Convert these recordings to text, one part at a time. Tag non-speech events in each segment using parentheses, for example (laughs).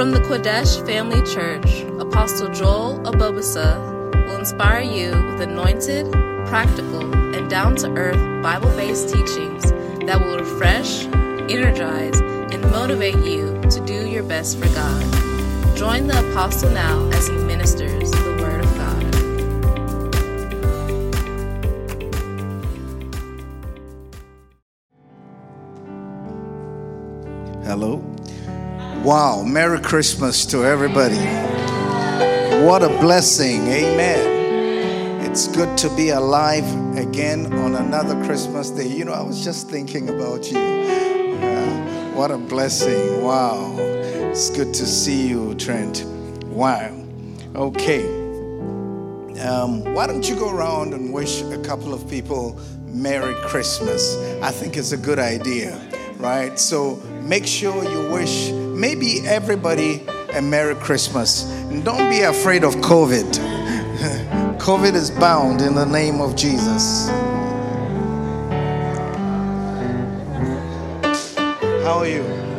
From the Qodesh Family Church, Apostle Joel Abobasa will inspire you with anointed, practical, and down to earth Bible based teachings that will refresh, energize, and motivate you to do your best for God. Join the Apostle now as he ministers the Word of God. Hello. Wow. Merry Christmas to everybody. What a blessing. Amen. It's good to be alive again on another Christmas day. You know, I was just thinking about you. Uh, what a blessing. Wow. It's good to see you, Trent. Wow. Okay. Um, why don't you go around and wish a couple of people Merry Christmas? I think it's a good idea, right? So make sure you wish maybe everybody a Merry Christmas. And don't be afraid of COVID. (laughs) COVID is bound in the name of Jesus. How are you?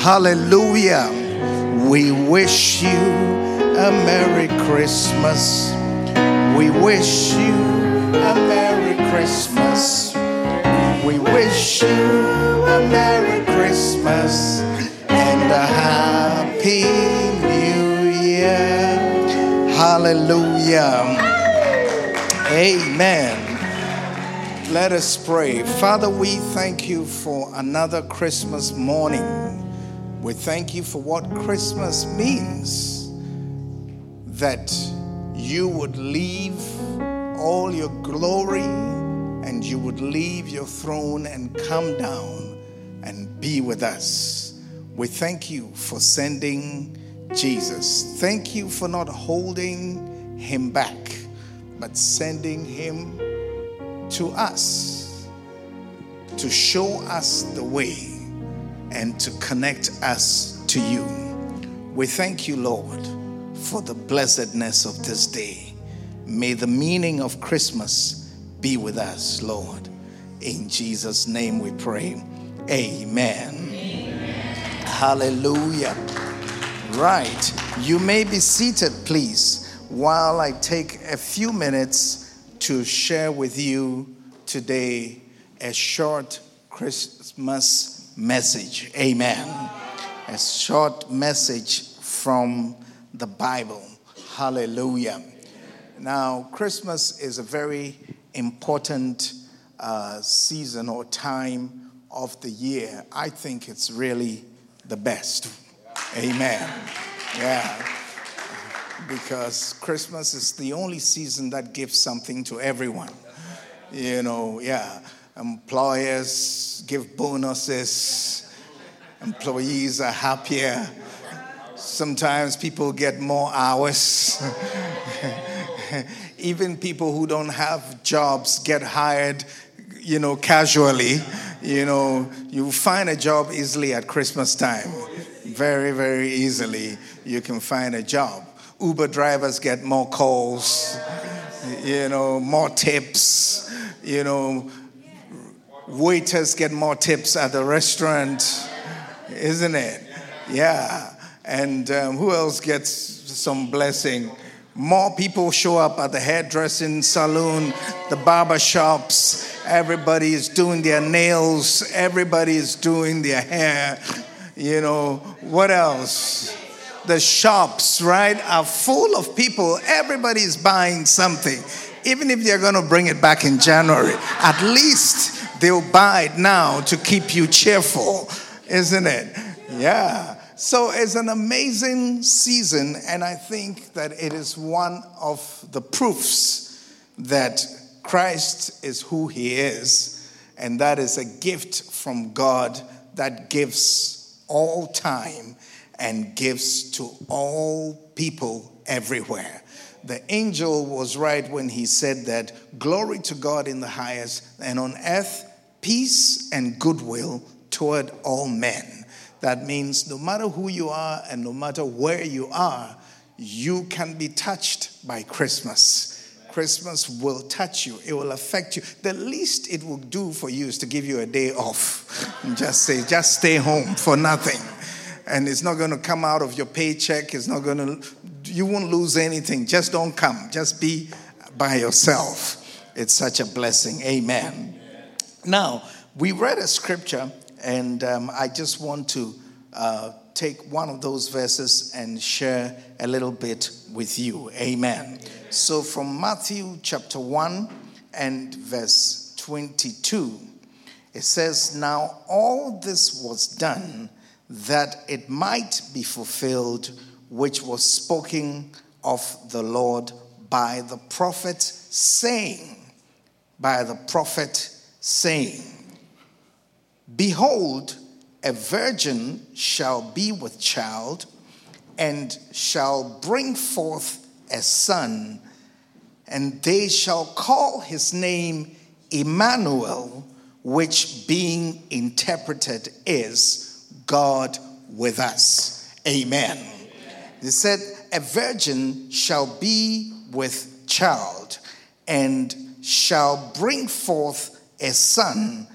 Hallelujah. We wish you a Merry Christmas. We wish you a Merry Christmas. We wish you a Merry Christmas and a Happy New Year. Hallelujah. Amen. Let us pray. Father, we thank you for another Christmas morning. We thank you for what Christmas means that you would leave all your glory and you would leave your throne and come down and be with us. We thank you for sending Jesus. Thank you for not holding him back, but sending him to us to show us the way and to connect us to you. We thank you, Lord, for the blessedness of this day. May the meaning of Christmas be with us, Lord. In Jesus' name we pray. Amen. Amen. Hallelujah. Right. You may be seated, please, while I take a few minutes to share with you today a short Christmas message. Amen. A short message from the Bible. Hallelujah. Now, Christmas is a very important uh, season or time of the year. I think it's really the best. Amen. Yeah. Because Christmas is the only season that gives something to everyone. You know, yeah employers give bonuses, employees are happier. Sometimes people get more hours. (laughs) Even people who don't have jobs get hired, you know, casually. You know, you find a job easily at Christmas time. Very, very easily, you can find a job. Uber drivers get more calls, you know, more tips, you know, waiters get more tips at the restaurant, isn't it? Yeah. And um, who else gets some blessing? More people show up at the hairdressing salon, the barber shops. Everybody is doing their nails. Everybody is doing their hair. You know, what else? The shops, right, are full of people. Everybody is buying something. Even if they're going to bring it back in January, at least they'll it now to keep you cheerful, isn't it? Yeah. So it's an amazing season, and I think that it is one of the proofs that Christ is who he is, and that is a gift from God that gives all time and gives to all people everywhere. The angel was right when he said that glory to God in the highest, and on earth, peace and goodwill toward all men. That means no matter who you are and no matter where you are, you can be touched by Christmas. Christmas will touch you, it will affect you. The least it will do for you is to give you a day off. And (laughs) just say, just stay home for nothing. And it's not going to come out of your paycheck. It's not going to, you won't lose anything. Just don't come. Just be by yourself. It's such a blessing. Amen. Now, we read a scripture and um, I just want to uh, take one of those verses and share a little bit with you. Amen. So, from Matthew chapter 1 and verse 22, it says, Now all this was done that it might be fulfilled, which was spoken of the Lord by the prophet, saying, by the prophet saying, Behold, a virgin shall be with child and shall bring forth a son, and they shall call his name Emmanuel, which being interpreted is God with us. Amen. He said, A virgin shall be with child and shall bring forth a son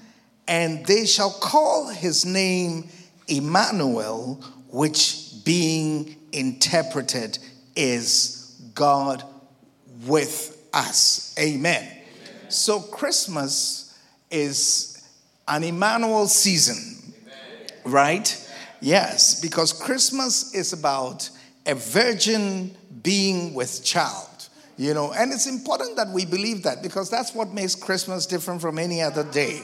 and they shall call his name Emmanuel, which being interpreted is God with us. Amen. Amen. So, Christmas is an Emmanuel season, Amen. right? Yes, because Christmas is about a virgin being with child. You know, and it's important that we believe that because that's what makes Christmas different from any other day.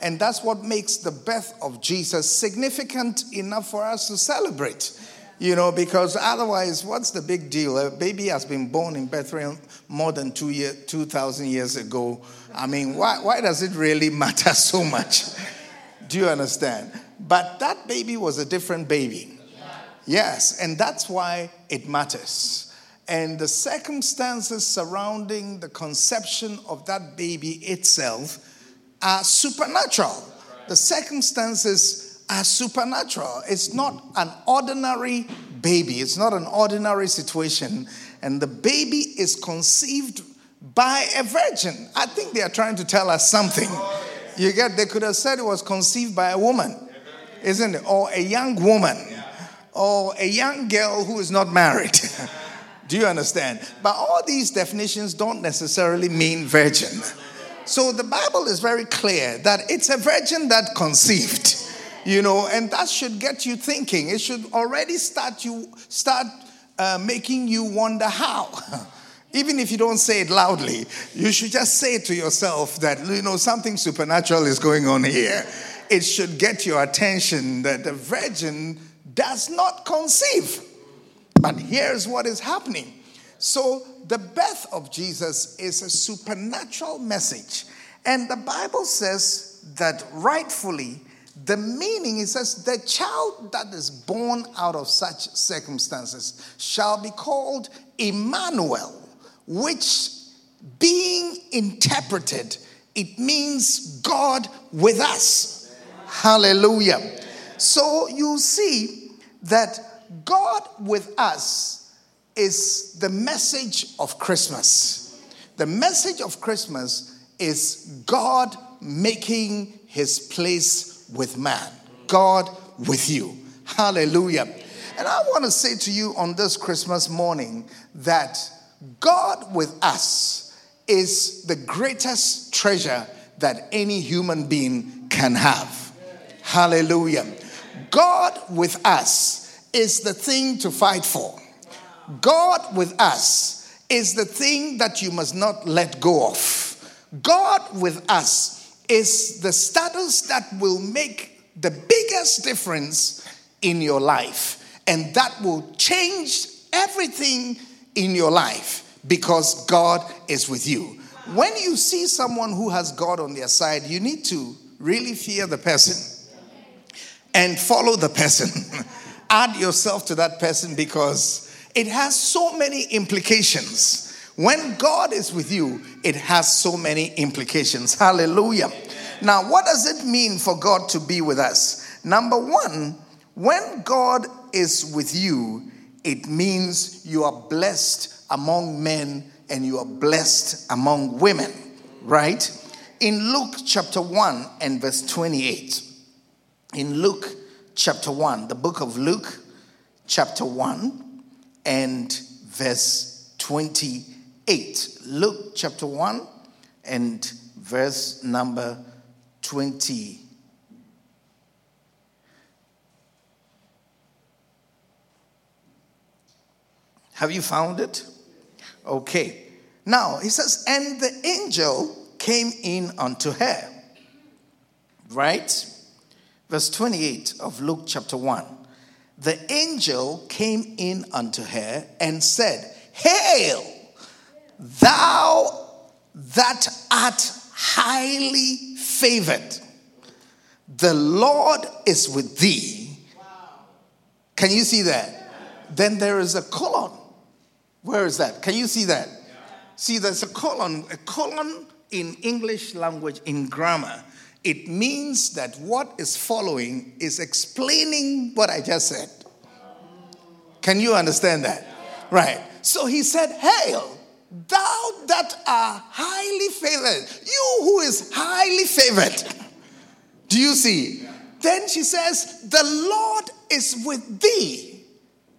And that's what makes the birth of Jesus significant enough for us to celebrate. You know, because otherwise, what's the big deal? A baby has been born in Bethlehem more than two year, 2,000 years ago. I mean, why, why does it really matter (laughs) so much? Do you understand? But that baby was a different baby. Yes, and that's why it matters. And the circumstances surrounding the conception of that baby itself are supernatural. The circumstances are supernatural. It's not an ordinary baby, it's not an ordinary situation. And the baby is conceived by a virgin. I think they are trying to tell us something. You get, they could have said it was conceived by a woman, isn't it? Or a young woman, or a young girl who is not married. (laughs) Do you understand? But all these definitions don't necessarily mean virgin. So the Bible is very clear that it's a virgin that conceived, you know, and that should get you thinking. It should already start you start uh, making you wonder how. (laughs) Even if you don't say it loudly, you should just say to yourself that you know something supernatural is going on here. It should get your attention that the virgin does not conceive. But here's what is happening. So the birth of Jesus is a supernatural message. And the Bible says that rightfully The meaning, it says, the child that is born out of such circumstances shall be called Emmanuel, which being interpreted, it means God with us. Hallelujah. So you see that God with us is the message of Christmas. The message of Christmas is God making his place with man. God with you. Hallelujah. And I want to say to you on this Christmas morning that God with us is the greatest treasure that any human being can have. Hallelujah. God with us is the thing to fight for. God with us is the thing that you must not let go of. God with us is the status that will make the biggest difference in your life, and that will change everything in your life because God is with you. When you see someone who has God on their side, you need to really fear the person and follow the person. (laughs) Add yourself to that person because it has so many implications. When God is with you, it has so many implications. Hallelujah. Now, what does it mean for God to be with us? Number one, when God is with you, it means you are blessed among men and you are blessed among women, right? In Luke chapter 1 and verse 28, in Luke chapter 1, the book of Luke chapter 1 and verse 28. Luke chapter 1 and verse number 20. Have you found it? Okay. Now, he says, and the angel came in unto her. Right? Verse 28 of Luke chapter 1. The angel came in unto her and said, Hail, thou that art highly favored. The Lord is with thee. Can you see that? Then there is a colon where is that? Can you see that? See, there's a colon. A colon in English language, in grammar, it means that what is following is explaining what I just said. Can you understand that? Right. So he said, Hail, thou that are highly favored, you who is highly favored. Do you see? Then she says, The Lord is with thee.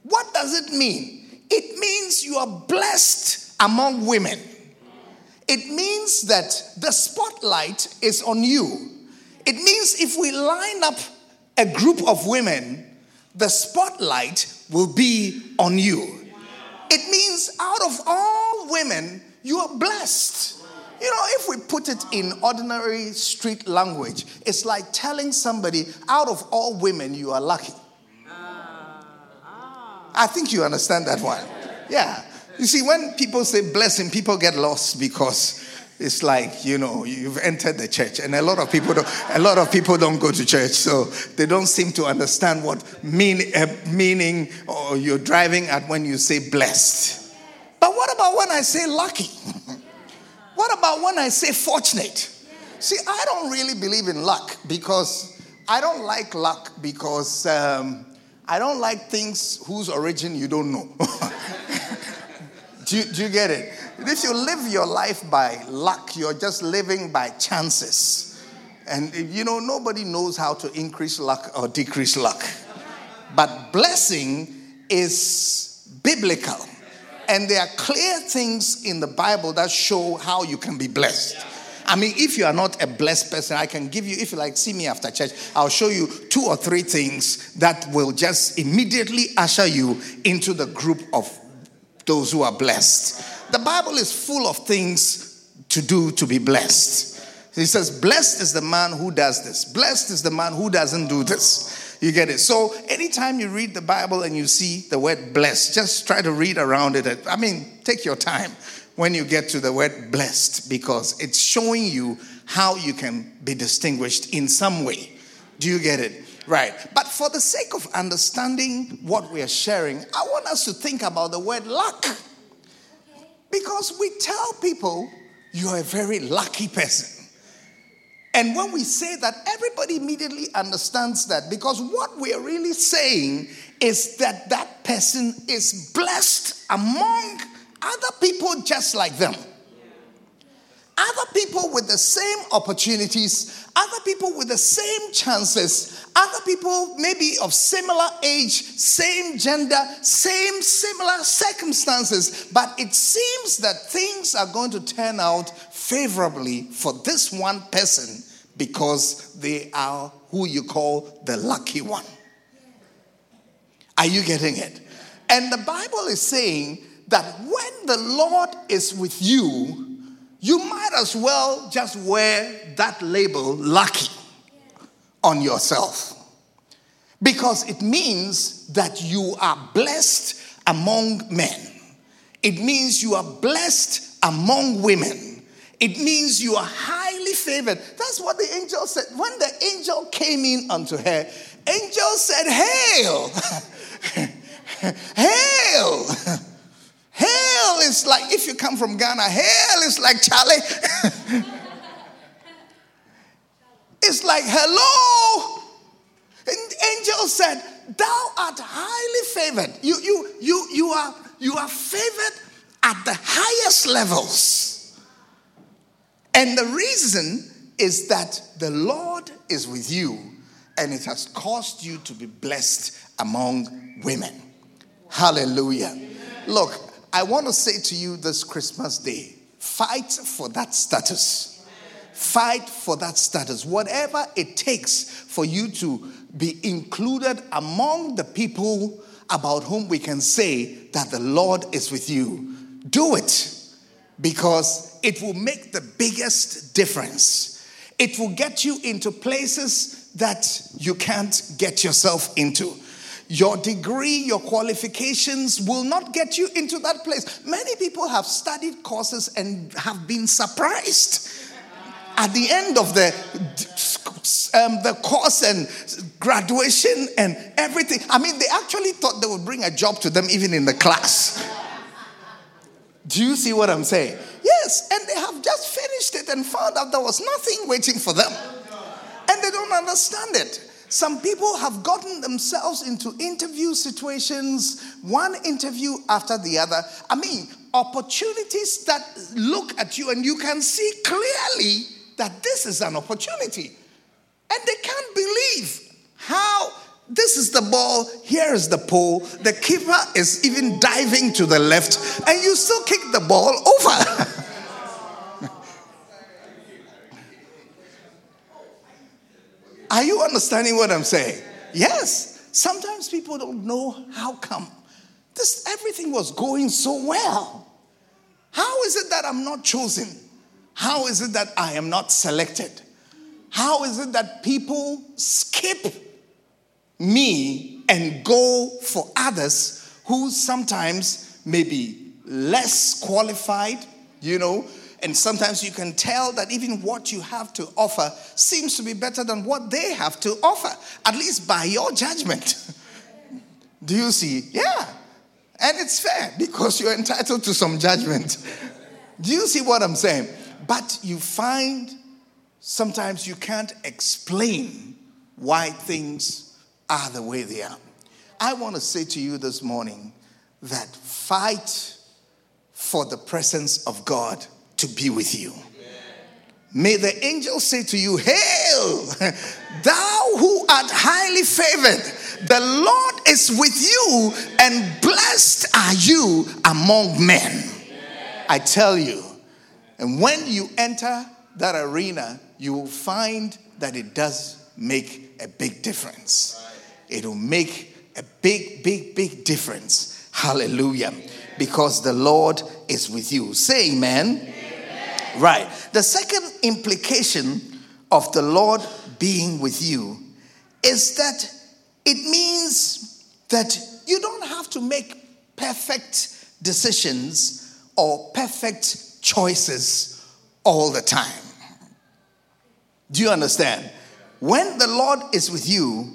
What does it mean? It means you are blessed among women. It means that the spotlight is on you. It means if we line up a group of women, the spotlight will be on you. It means out of all women, you are blessed. You know, if we put it in ordinary street language, it's like telling somebody, out of all women, you are lucky. Ah. I think you understand that one. Yeah. You see, when people say blessing, people get lost because it's like you know you've entered the church, and a lot of people don't. A lot of people don't go to church, so they don't seem to understand what mean, uh, meaning or you're driving at when you say blessed. But what about when I say lucky? (laughs) what about when I say fortunate? See, I don't really believe in luck because I don't like luck because um, I don't like things whose origin you don't know. (laughs) do, do you get it? If you live your life by luck, you're just living by chances. And you know, nobody knows how to increase luck or decrease luck. But blessing is biblical. And there are clear things in the Bible that show how you can be blessed. I mean, if you are not a blessed person, I can give you, if you like, see me after church, I'll show you two or three things that will just immediately usher you into the group of those who are blessed. The Bible is full of things to do to be blessed. He says, Blessed is the man who does this, blessed is the man who doesn't do this. You get it? So, anytime you read the Bible and you see the word blessed, just try to read around it. I mean, take your time when you get to the word blessed because it's showing you how you can be distinguished in some way. Do you get it? Right. But for the sake of understanding what we are sharing, I want us to think about the word luck. Because we tell people you're a very lucky person. And when we say that, everybody immediately understands that because what we are really saying is that that person is blessed among other people just like them. Other people with the same opportunities, other people with the same chances, other people maybe of similar age, same gender, same similar circumstances, but it seems that things are going to turn out favorably for this one person because they are who you call the lucky one. Are you getting it? And the Bible is saying that when the Lord is with you, you might as well just wear that label lucky on yourself. Because it means that you are blessed among men. It means you are blessed among women. It means you are highly favored. That's what the angel said. When the angel came in unto her, angel said, Hail! (laughs) Hail! Hail is like, if you come from Ghana, hell is like Chale. (laughs) it's like, hello. And angel said, Thou art highly favored. You, you, you, you, are, you are favored at the highest levels. And the reason is that the Lord is with you and it has caused you to be blessed among women. Hallelujah. Look, I want to say to you this Christmas day fight for that status. Fight for that status. Whatever it takes for you to be included among the people about whom we can say that the Lord is with you, do it because it will make the biggest difference. It will get you into places that you can't get yourself into. Your degree, your qualifications will not get you into that place. Many people have studied courses and have been surprised at the end of the um, the course and graduation and everything. I mean, they actually thought they would bring a job to them even in the class. Do you see what I'm saying? Yes, and they have just finished it and found out there was nothing waiting for them. And they don't understand it. Some people have gotten themselves into interview situations, one interview after the other. I mean, opportunities that look at you and you can see clearly that this is an opportunity. And they can't believe how this is the ball, here is the pole, the keeper is even diving to the left, and you still kick the ball over. (laughs) Are you understanding what I'm saying? Yes. Sometimes people don't know how come this everything was going so well. How is it that I'm not chosen? How is it that I am not selected? How is it that people skip me and go for others who sometimes may be less qualified, you know, and sometimes you can tell that even what you have to offer seems to be better than what they have to offer, at least by your judgment. (laughs) Do you see? Yeah. And it's fair because you're entitled to some judgment. Do you see what I'm saying? But you find sometimes you can't explain why things are the way they are. I want to say to you this morning that fight for the presence of God to be with you. May the angels say to you, Hail, thou who art highly favored, the Lord is with you, and blessed are you among men. I tell you, and when you enter that arena, you will find that it does make a big difference. It will make a big, big, big difference. Hallelujah. Because the Lord is with you. Say amen. Right. The second implication of the Lord being with you is that it means that you don't have to make perfect decisions or perfect choices all the time. Do you understand? When the Lord is with you,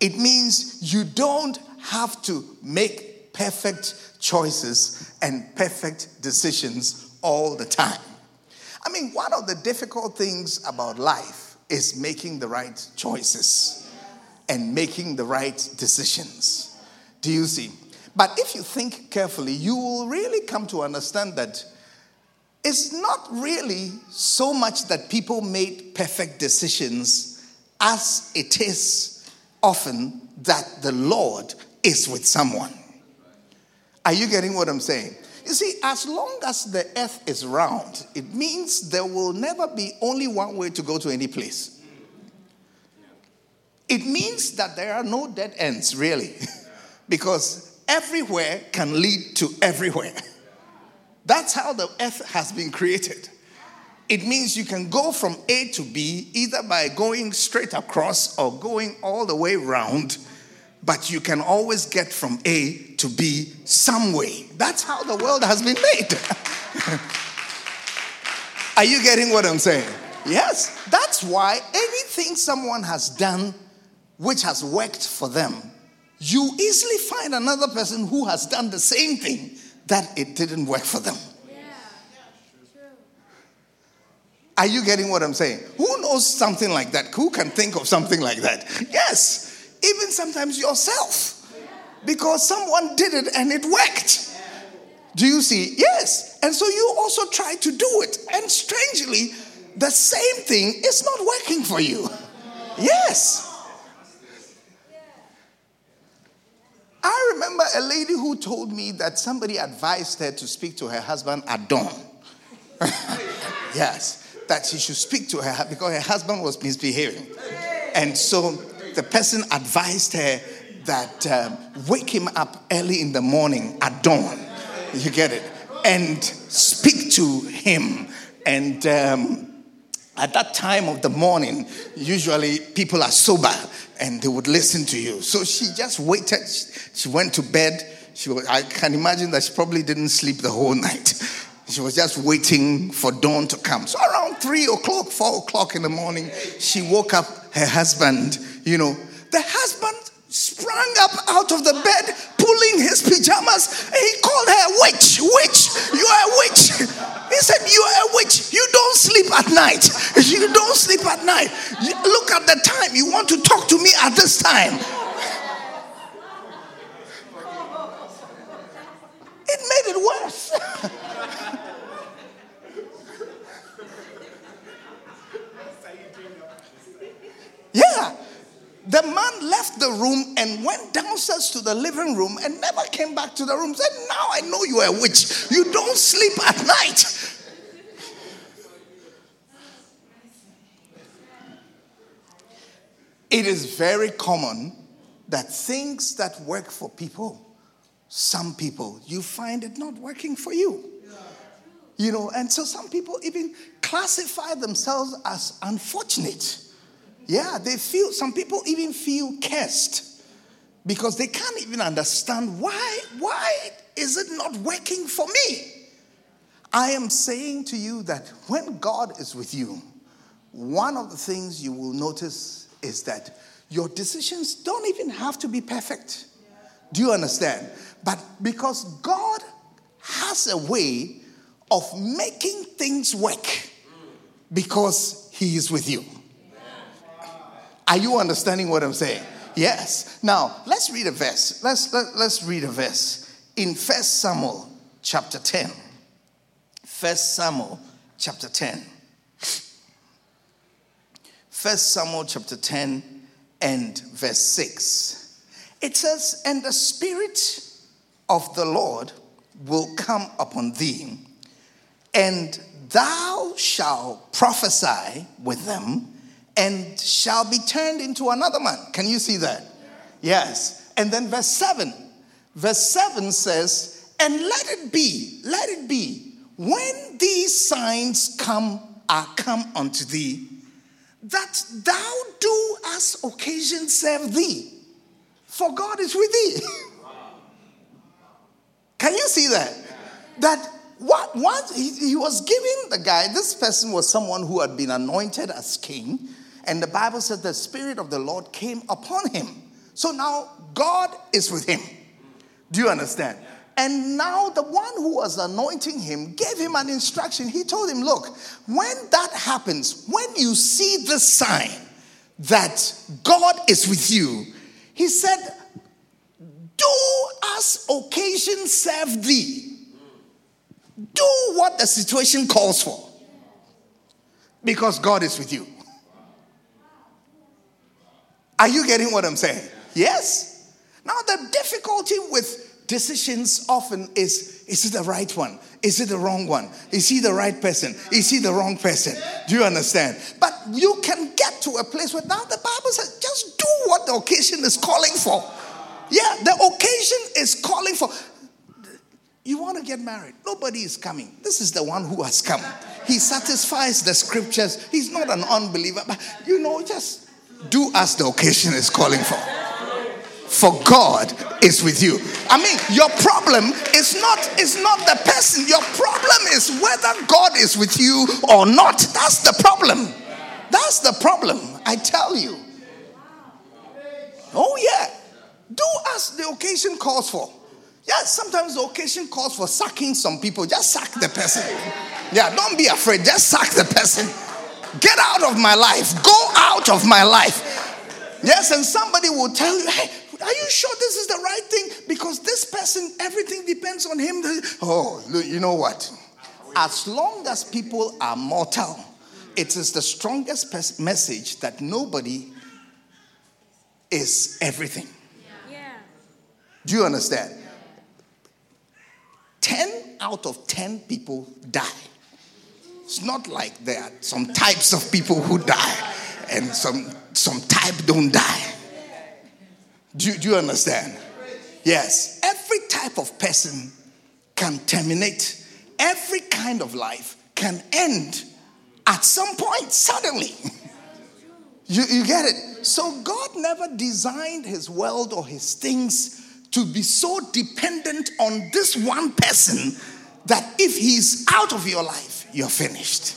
it means you don't have to make perfect choices and perfect decisions all the time. I mean, one of the difficult things about life is making the right choices and making the right decisions. Do you see? But if you think carefully, you will really come to understand that it's not really so much that people made perfect decisions as it is often that the Lord is with someone. Are you getting what I'm saying? You see, as long as the earth is round, it means there will never be only one way to go to any place. It means that there are no dead ends, really, (laughs) because everywhere can lead to everywhere. (laughs) That's how the earth has been created. It means you can go from A to B either by going straight across or going all the way round, but you can always get from A to be some way. That's how the world has been made. (laughs) Are you getting what I'm saying? Yes. That's why anything someone has done which has worked for them you easily find another person who has done the same thing that it didn't work for them. Are you getting what I'm saying? Who knows something like that? Who can think of something like that? Yes, even sometimes yourself. Because someone did it and it worked. Do you see? Yes. And so you also try to do it. And strangely, the same thing is not working for you. Yes. I remember a lady who told me that somebody advised her to speak to her husband at dawn. (laughs) yes, that she should speak to her because her husband was misbehaving. And so the person advised her that um, wake him up early in the morning at dawn. You get it? And speak to him. And um, at that time of the morning, usually people are sober and they would listen to you. So she just waited. She went to bed. She was, I can imagine that she probably didn't sleep the whole (laughs) night. She was just waiting for dawn to come. So around three o'clock, four o'clock in the morning, she woke up her husband. You know, the husband sprang up out of the bed, pulling his pajamas. And he called her witch, witch. You are a witch. He said, You are a witch. You don't sleep at night. (laughs) You don't sleep at night. Look at the time. You want to talk to me at this time. It made it worse. (laughs) yeah. The man left the room and went downstairs to the living room and never came back to the room. Said, Now I know you are a witch. You don't sleep at night. It is very common that things that work for people, some people, you find it not working for you. You know, and so some people even classify themselves as unfortunate. Yeah, they feel, some people even feel cursed because they can't even understand why, why is it not working for me? I am saying to you that when God is with you, one of the things you will notice is that your decisions don't even have to be perfect. Do you understand? But because God has a way of making things work because He is with you. Are you understanding what I'm saying? Yes. Now, let's read a verse. Let's, let, us let us read a verse in First Samuel chapter 10. First Samuel chapter 10. First Samuel chapter 10 and verse 6. It says, And the Spirit of the Lord will come upon thee, and thou shalt prophesy with them and shall be turned into another man. Can you see that? Yes. And then verse 7. Verse 7 says, And let it be, let it be, when these signs come are come unto thee, that thou do as occasion serve thee, for God is with thee. (laughs) Can you see that? That what once he, he was giving the guy, this person was someone who had been anointed as king And the Bible says the Spirit of the Lord came upon him. So now God is with him. Do you understand? And now the one who was anointing him gave him an instruction. He told him, Look, when that happens, when you see the sign that God is with you, he said, Do as occasion serve thee. Do what the situation calls for. Because God is with you. Are you getting what I'm saying? Yes. Now, the difficulty with decisions often is is it the right one? Is it the wrong one? Is he the right person? Is he the wrong person? Do you understand? But you can get to a place where now the Bible says just do what the occasion is calling for. Yeah, the occasion is calling for. You want to get married? Nobody is coming. This is the one who has come. He satisfies the scriptures. He's not an unbeliever, but you know, just do as the occasion is calling for. For God is with you. I mean, your problem is not is not the person. Your problem is whether God is with you or not. That's the problem. That's the problem. I tell you. Oh yeah. Do as the occasion calls for. Yeah, sometimes the occasion calls for sacking some people. Just sack the person. Yeah, don't be afraid. Just sack the person. Get out of my life. Go out of my life. Yes, and somebody will tell you, hey, are you sure this is the right thing? Because this person, everything depends on him. Oh, you know what? As long as people are mortal, it is the strongest message that nobody is everything. Yeah. Do you understand? 10 out of 10 people die. It's not like there are some types of people who die and some, some type don't die. Do, do you understand? Yes. Every type of person can terminate, every kind of life can end at some point, suddenly. (laughs) you, you get it? So, God never designed his world or his things to be so dependent on this one person that if he's out of your life, you're finished.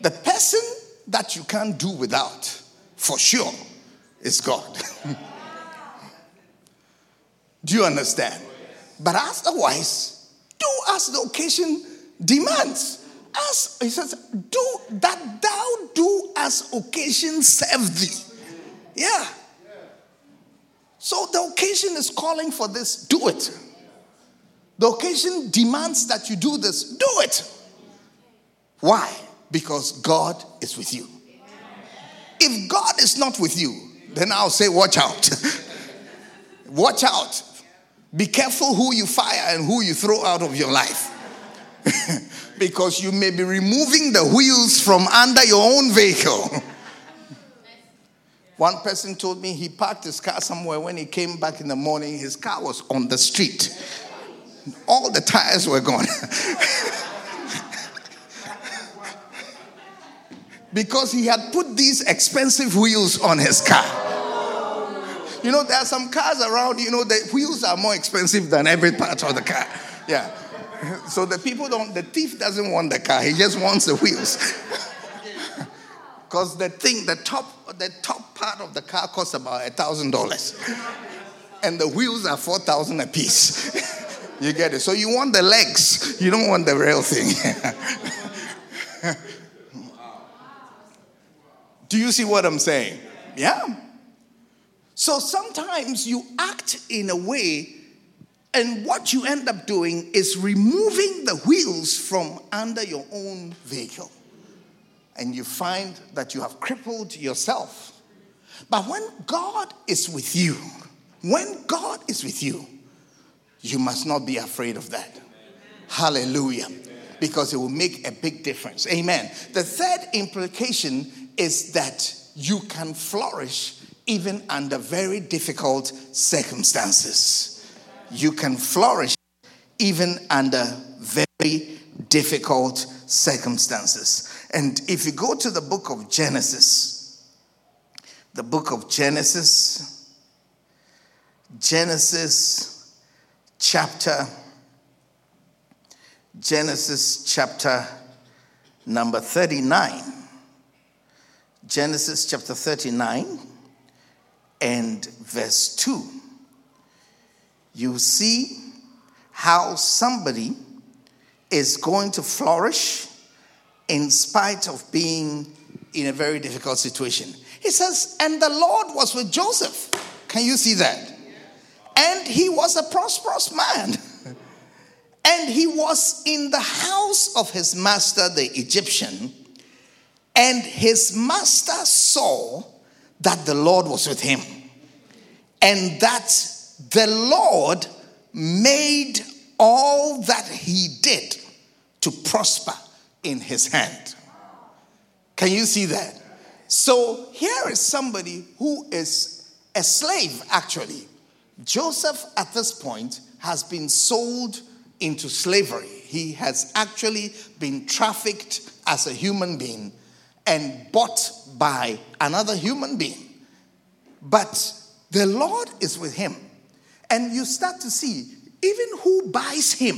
The person that you can't do without for sure is God. (laughs) Do you understand? But otherwise, do as the occasion demands. As he says, do that thou do as occasion serve thee. Yeah. So the occasion is calling for this, do it. The occasion demands that you do this, do it. Why? Because God is with you. If God is not with you, then I'll say, watch out. (laughs) watch out. Be careful who you fire and who you throw out of your life. (laughs) because you may be removing the wheels from under your own vehicle. (laughs) One person told me he parked his car somewhere. When he came back in the morning, his car was on the street. All the tires were gone. (laughs) because he had put these expensive wheels on his car. You know, there are some cars around, you know, the wheels are more expensive than every part of the car. Yeah. (laughs) So the people don't, the thief doesn't want the car, he just wants the wheels. (laughs) Because the thing, the top, the top part of the car costs about a thousand dollars. And the wheels are four thousand a piece. You get it? So you want the legs, you don't want the real thing. (laughs) Do you see what I'm saying? Yeah. So sometimes you act in a way, and what you end up doing is removing the wheels from under your own vehicle. And you find that you have crippled yourself. But when God is with you, when God is with you, you must not be afraid of that. Hallelujah. Because it will make a big difference. Amen. The third implication is that you can flourish even under very difficult circumstances. You can flourish even under very difficult circumstances. And if you go to the book of Genesis, the book of Genesis, Genesis chapter, Genesis chapter number 39. Genesis chapter 39 and verse 2. You see how somebody is going to flourish in spite of being in a very difficult situation. He says, And the Lord was with Joseph. Can you see that? And he was a prosperous man. (laughs) and he was in the house of his master, the Egyptian. And his master saw that the Lord was with him. And that the Lord made all that he did to prosper in his hand. Can you see that? So here is somebody who is a slave, actually. Joseph, at this point, has been sold into slavery. He has actually been trafficked as a human being and bought by another human being. But the Lord is with him. And you start to see even who buys him,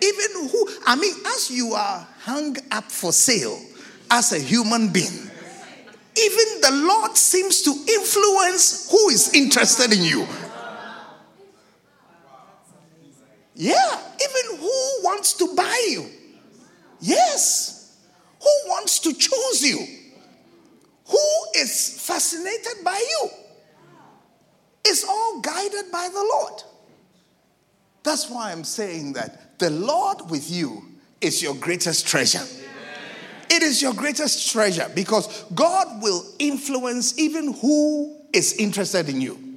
even who, I mean, as you are hung up for sale as a human being, even the Lord seems to influence who is interested in you. Yeah, even who wants to buy you. Yes. Who wants to choose you? Who is fascinated by you? It's all guided by the Lord. That's why I'm saying that the Lord with you is your greatest treasure. It is your greatest treasure because God will influence even who is interested in you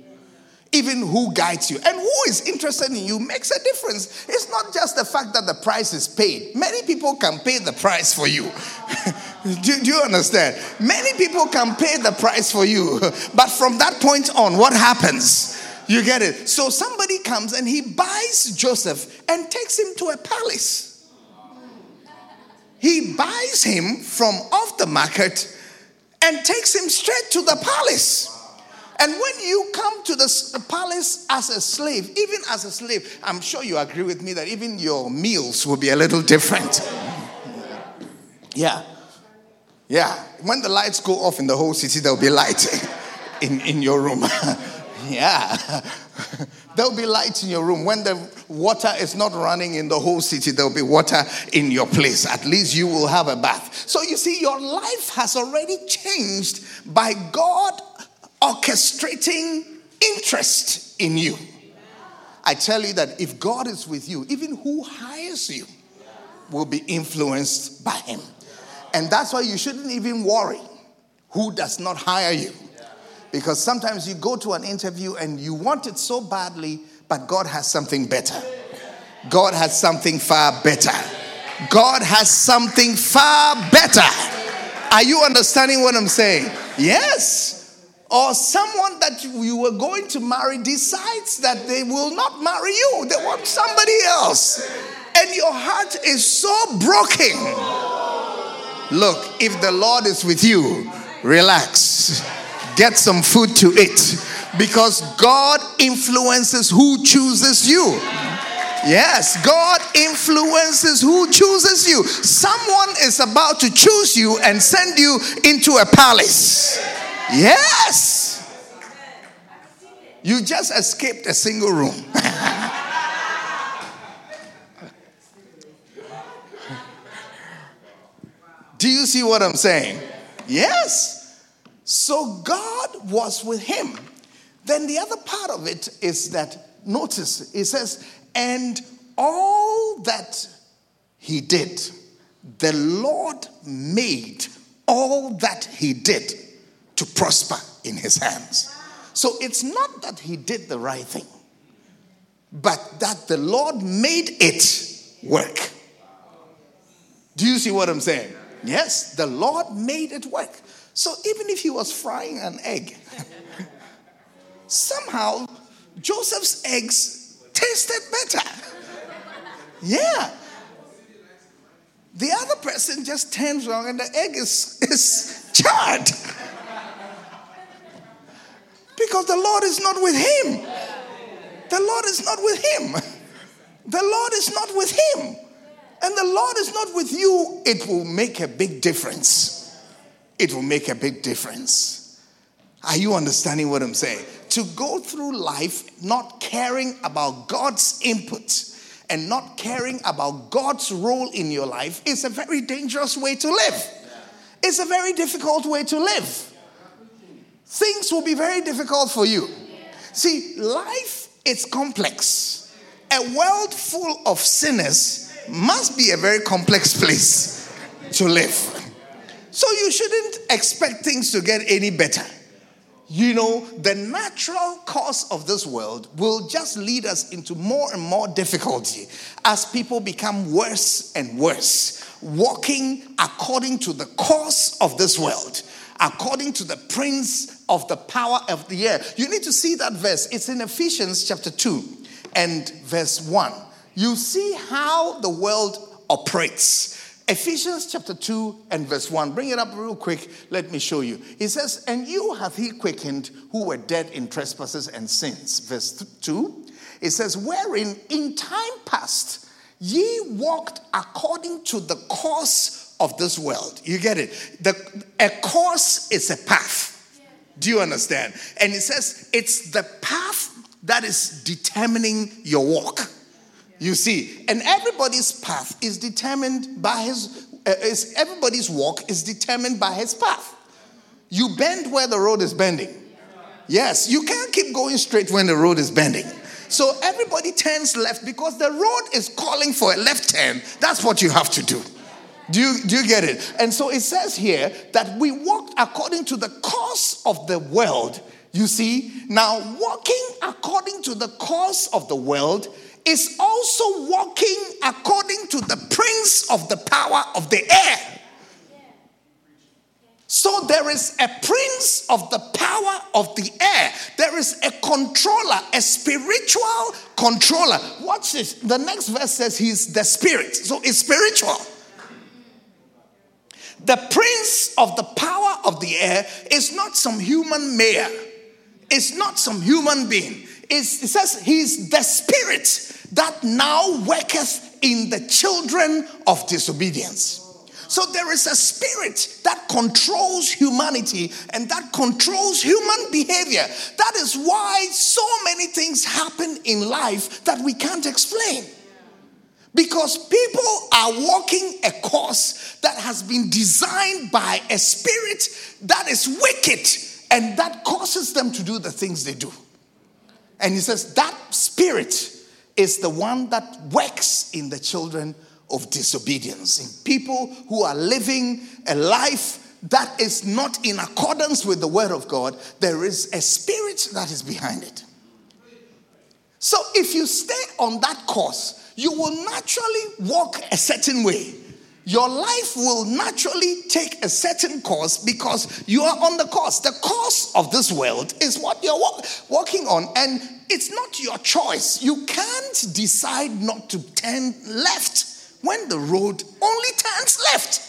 even who guides you and who is interested in you makes a difference. It's not just the fact that the price is paid. Many people can pay the price for you. (laughs) do, do, you understand? Many people can pay the price for you. (laughs) But from that point on, what happens? You get it? So somebody comes and he buys Joseph and takes him to a palace. He buys him from off the market and takes him straight to the palace. And when you come to the palace as a slave, even as a slave, I'm sure you agree with me that even your meals will be a little different. Yeah. Yeah. When the lights go off in the whole city, there'll be light (laughs) in, in your room. (laughs) yeah. (laughs) There'll be light in your room. When the water is not running in the whole city, there'll be water in your place. At least you will have a bath. So you see, your life has already changed by God orchestrating interest in you. I tell you that if God is with you, even who hires you will be influenced by Him. And that's why you shouldn't even worry who does not hire you. Because sometimes you go to an interview and you want it so badly, but God has something better. God has something far better. God has something far better. Are you understanding what I'm saying? Yes or someone that you were going to marry decides that they will not marry you, they want somebody else, and your heart is so broken. Look, if the Lord is with you, relax, get some food to eat because God influences who chooses you. Yes, God influences who chooses you. Someone is about to choose you and send you into a palace. Yes. You just escaped a single room. (laughs) Do you see what I'm saying? Yes. So God was with him. Then the other part of it is that, notice, it says, and all that he did, the Lord made all that he did to prosper in his hands. So it's not that he did the right thing, but that the Lord made it work. Do you see what I'm saying? Yes, the Lord made it work. So even if he was frying an egg, somehow Joseph's eggs tasted better. Yeah. The other person just turns around and the egg is, is charred. Because the Lord is not with him. The Lord is not with him. The Lord is not with him. and the Lord is not with you, it will make a big difference. It will make a big difference. Are you understanding what I'm saying? To go through life not caring about God's input and not caring about God's role in your life is a very dangerous way to live. It's a very difficult way to live. Things will be very difficult for you. See, life is complex. A world full of sinners must be a very complex place to live. So you shouldn't expect things to get any better. You know, the natural course of this world will just lead us into more and more difficulty as people become worse and worse, walking according to the course of this world, according to the prince of the power of the air. You need to see that verse. It's in Ephesians chapter 2 and verse 1 you see how the world operates. Ephesians chapter 2 and verse 1. Bring it up real quick. Let me show you. He says, And you hath he quickened who were dead in trespasses and sins. Verse 2. It says, Wherein in time past ye walked according to the course of this world. You get it? The, a course is a path. Do you understand? And it says, It's the path that is determining your walk. You see, and everybody's path is determined by his, uh, is, everybody's walk is determined by his path. You bend where the road is bending. Yes, you can't keep going straight when the road is bending. So everybody turns left because the road is calling for a left turn. That's what you have to do. Do you, do you get it? And so it says here that we walked according to the course of the world. You see, now walking according to the course of the world is also walking according to the prince of the power of the air. So there is a prince of the power of the air. There is a controller, a spiritual controller. Watch this. The next verse says he's the spirit. So it's spiritual. The prince of the power of the air is not some human mayor. It's not some human being it says he's the spirit that now worketh in the children of disobedience. So there is a spirit that controls humanity and that controls human behavior. That is why so many things happen in life that we can't explain. Because people are walking a course that has been designed by a spirit that is wicked and that causes them to do the things they do. And he says that spirit is the one that works in the children of disobedience, in people who are living a life that is not in accordance with the word of God. There is a spirit that is behind it. So if you stay on that course, you will naturally walk a certain way your life will naturally take a certain course because you are on the course. The course of this world is what you're walk, walking on, and it's not your choice. You can't decide not to turn left when the road only turns left.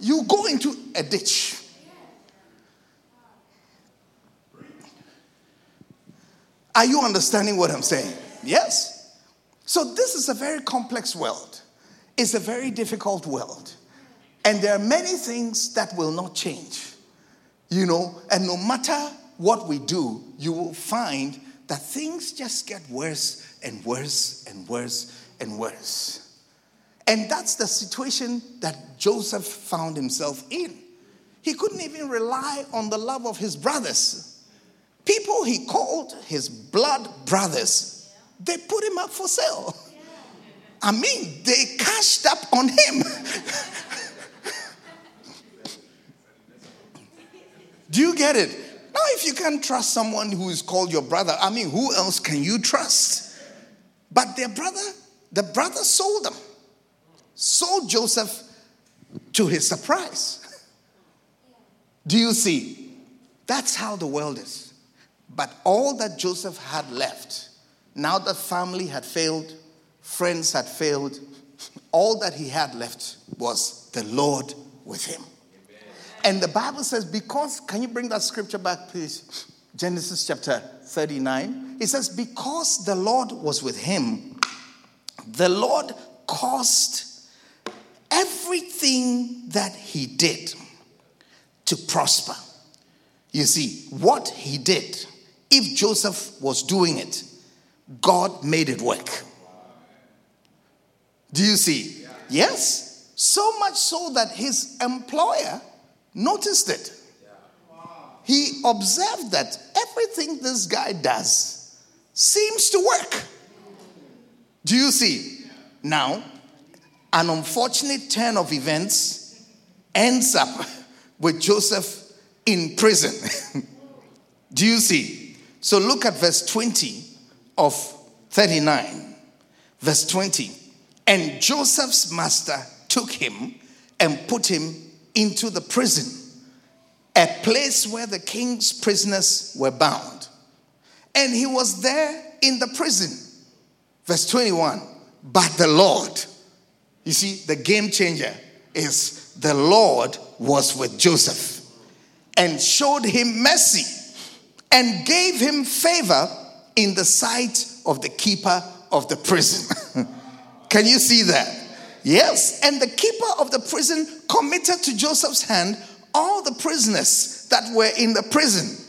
You go into a ditch. Are you understanding what I'm saying? Yes. So, this is a very complex world. It's a very difficult world. And there are many things that will not change. You know, and no matter what we do, you will find that things just get worse and worse and worse and worse. And that's the situation that Joseph found himself in. He couldn't even rely on the love of his brothers. People he called his blood brothers, they put him up for sale. (laughs) I mean, they cashed up on him. Do you get it? Now, if you can't trust someone who is called your brother, I mean, who else can you trust? But their brother, the brother sold them, sold Joseph to his surprise. Do you see? That's how the world is. But all that Joseph had left, now that family had failed, friends had failed, all that he had left was the Lord with him. And the Bible says, because, can you bring that scripture back, please? Genesis chapter 39. It says, because the Lord was with him, the Lord caused everything that he did to prosper. You see, what he did, if Joseph was doing it, God made it work. Do you see? Yes. So much so that his employer noticed it. He observed that everything this guy does seems to work. Do you see? Now, an unfortunate turn of events ends up (laughs) with Joseph in prison. (laughs) Do you see? So look at verse 20 of 39. Verse 20. And Joseph's master took him and put him into the prison, a place where the king's prisoners were bound. And he was there in the prison. Verse 21. But the Lord, you see, the game changer is the Lord was with Joseph and showed him mercy and gave him favor in the sight of the keeper of the prison. (laughs) Can you see that? Yes. And the keeper of the prison committed to Joseph's hand all the prisoners that were in the prison.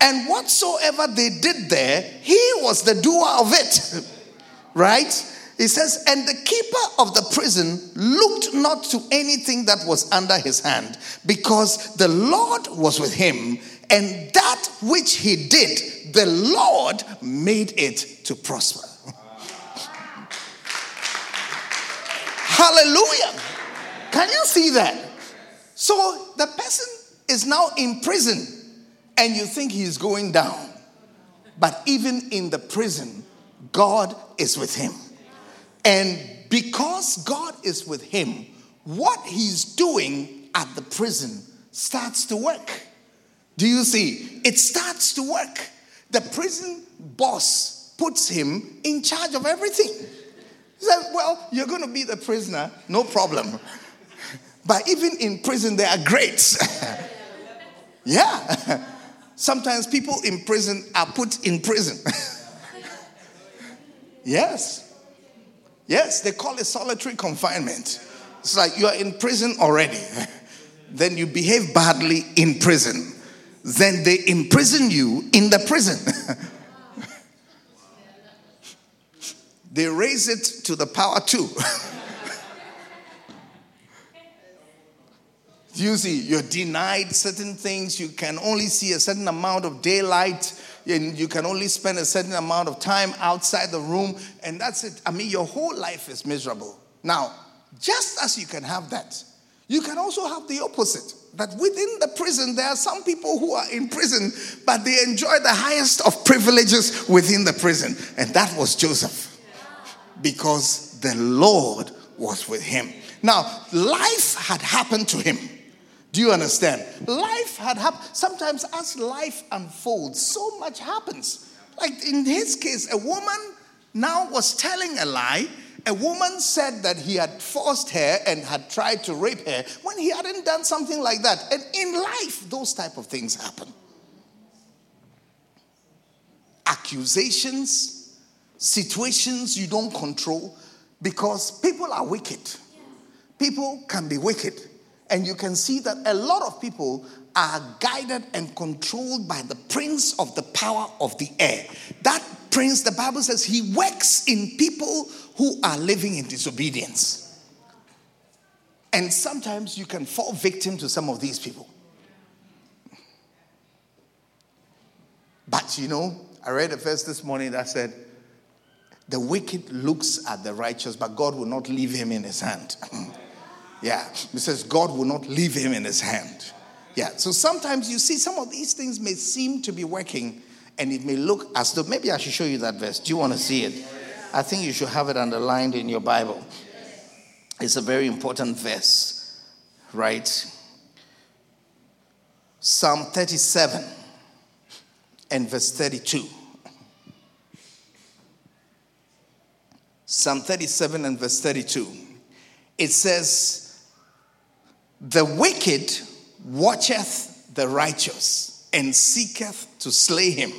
And whatsoever they did there, he was the doer of it. (laughs) right? He says, and the keeper of the prison looked not to anything that was under his hand, because the Lord was with him, and that which he did, the Lord made it to prosper. Hallelujah. Can you see that? So the person is now in prison, and you think he's going down. But even in the prison, God is with him. And because God is with him, what he's doing at the prison starts to work. Do you see? It starts to work. The prison boss puts him in charge of everything. He said, Well, you're going to be the prisoner, no problem. But even in prison, there are greats. (laughs) yeah. Sometimes people in prison are put in prison. (laughs) yes. Yes, they call it solitary confinement. It's like you are in prison already. (laughs) then you behave badly in prison. Then they imprison you in the prison. They raise it to the power two. you see, you're denied certain things. You can only see a certain amount of daylight and you can only spend a certain amount of time outside the room, and that's it. I mean, your whole life is miserable. Now, just as you can have that, you can also have the opposite. That within the prison, there are some people who are in prison, but they enjoy the highest of privileges within the prison. And that was Joseph. Because the Lord was with him. Now, life had happened to him. Do you understand? Life had happened. Sometimes, as life unfolds, so much happens. Like in his case, a woman now was telling a lie. A woman said that he had forced her and had tried to rape her when he hadn't done something like that. And in life, those type of things happen. Accusations, situations you don't control because people are wicked. People can be wicked. And you can see that a lot of people are guided and controlled by the prince of the power of the air. That prince, the Bible says, he works in people who are living in disobedience. And sometimes you can fall victim to some of these people. But you know, I read a verse this morning that said, The wicked looks at the righteous, but God will not leave him in his hand. (laughs) Yeah. He says God will not leave him in his hand. Yeah. So sometimes you see some of these things may seem to be working and it may look as though maybe I should show you that verse. Do you want to see it? I think you should have it underlined in your Bible. It's a very important verse, right? Psalm 37 and verse 32. Psalm 37 and verse 32. It says, the wicked watcheth the righteous and seeketh to slay him.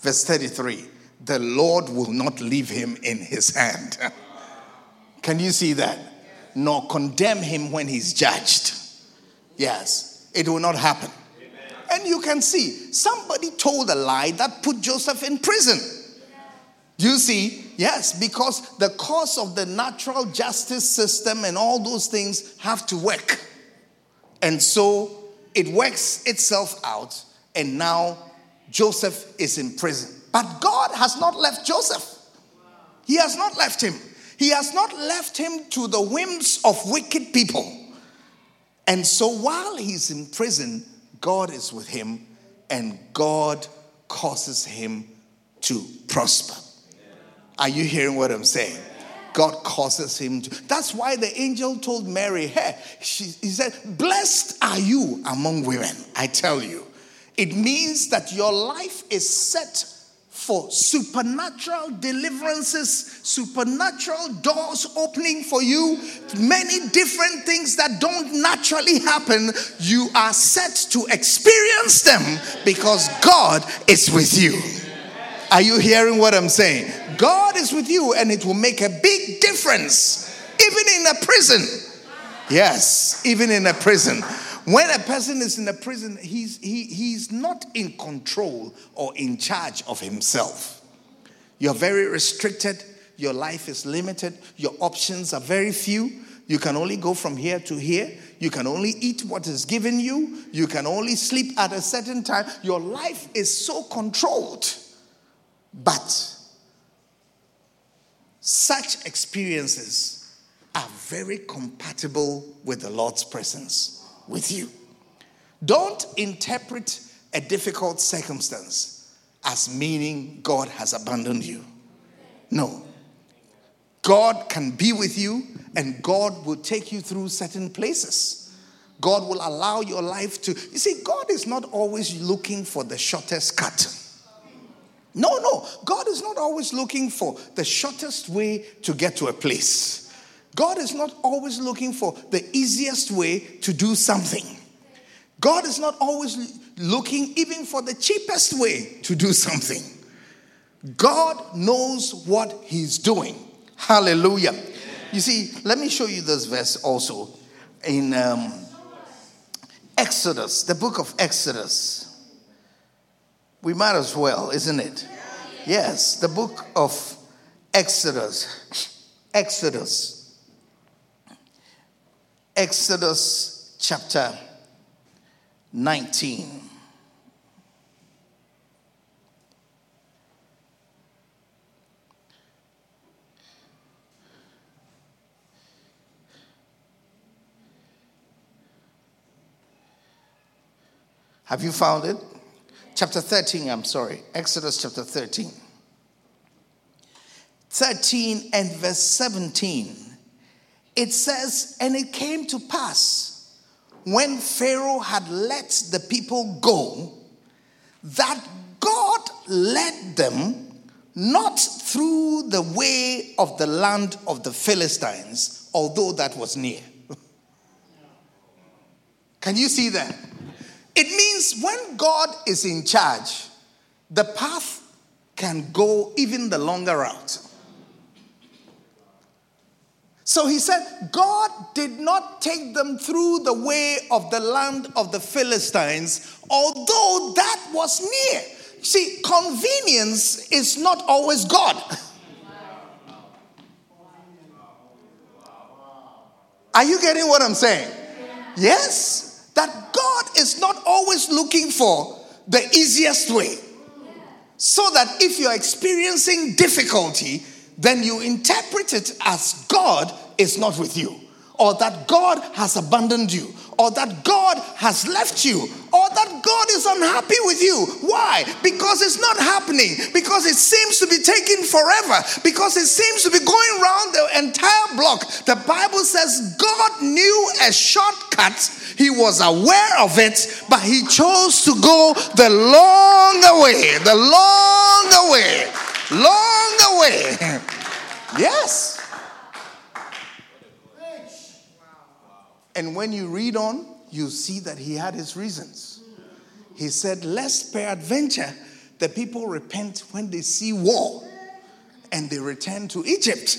Verse 33 The Lord will not leave him in his hand. (laughs) Can you see that? nor condemn him when he's judged. Yes, it will not happen. And you can see somebody told a lie that put Joseph in prison. You see, yes, because the course of the natural justice system and all those things have to work. And so it works itself out, and now Joseph is in prison. But God has not left Joseph. He has not left him. He has not left him to the whims of wicked people. And so while he's in prison, God is with him and God causes him to prosper. Are you hearing what I'm saying? God causes him to. That's why the angel told Mary, hey, she, he said, Blessed are you among women. I tell you. It means that your life is set for supernatural deliverances, supernatural doors opening for you, many different things that don't naturally happen. You are set to experience them because God is with you. Are you hearing what I'm saying? God is with you, and it will make a big difference, even in a prison. Yes, even in a prison. When a person is in a prison, he's, he, he's not in control or in charge of himself. You're very restricted, your life is limited, your options are very few. You can only go from here to here. You can only eat what is given you. You can only sleep at a certain time. Your life is so controlled. But such experiences are very compatible with the Lord's presence with you. Don't interpret a difficult circumstance as meaning God has abandoned you. No. God can be with you and God will take you through certain places. God will allow your life to. You see, God is not always looking for the shortest cut. No, no. God is not always looking for the shortest way to get to a place. God is not always looking for the easiest way to do something. God is not always looking even for the cheapest way to do something. God knows what He's doing. Hallelujah. You see, let me show you this verse also in um, Exodus, the book of Exodus. We might as well, isn't it? Yes, the book of Exodus. Exodus. Exodus chapter 19. Have you found it? Chapter 13, I'm sorry, Exodus chapter 13. 13 and verse 17. It says, And it came to pass when Pharaoh had let the people go that God led them not through the way of the land of the Philistines, although that was near. (laughs) Can you see that? It means when God is in charge, the path can go even the longer route. So he said, God did not take them through the way of the land of the Philistines, although that was near. See, convenience is not always God. Are you getting what I'm saying? Yes that God is not always looking for the easiest way. So that if you're experiencing difficulty, then you interpret it as God is not with you, or that God has abandoned you, or that God has left you, or that God is unhappy with you. Why? Because it's not happening, because it seems to be taking forever, because it seems to be going around the entire block. The Bible says God knew a shortcut, He was aware of it, but He chose to go the longer way, the longer way, longer way. (laughs) Yes. And when you read on, you see that he had his reasons. He said, Lest peradventure the people repent when they see war and they return to Egypt.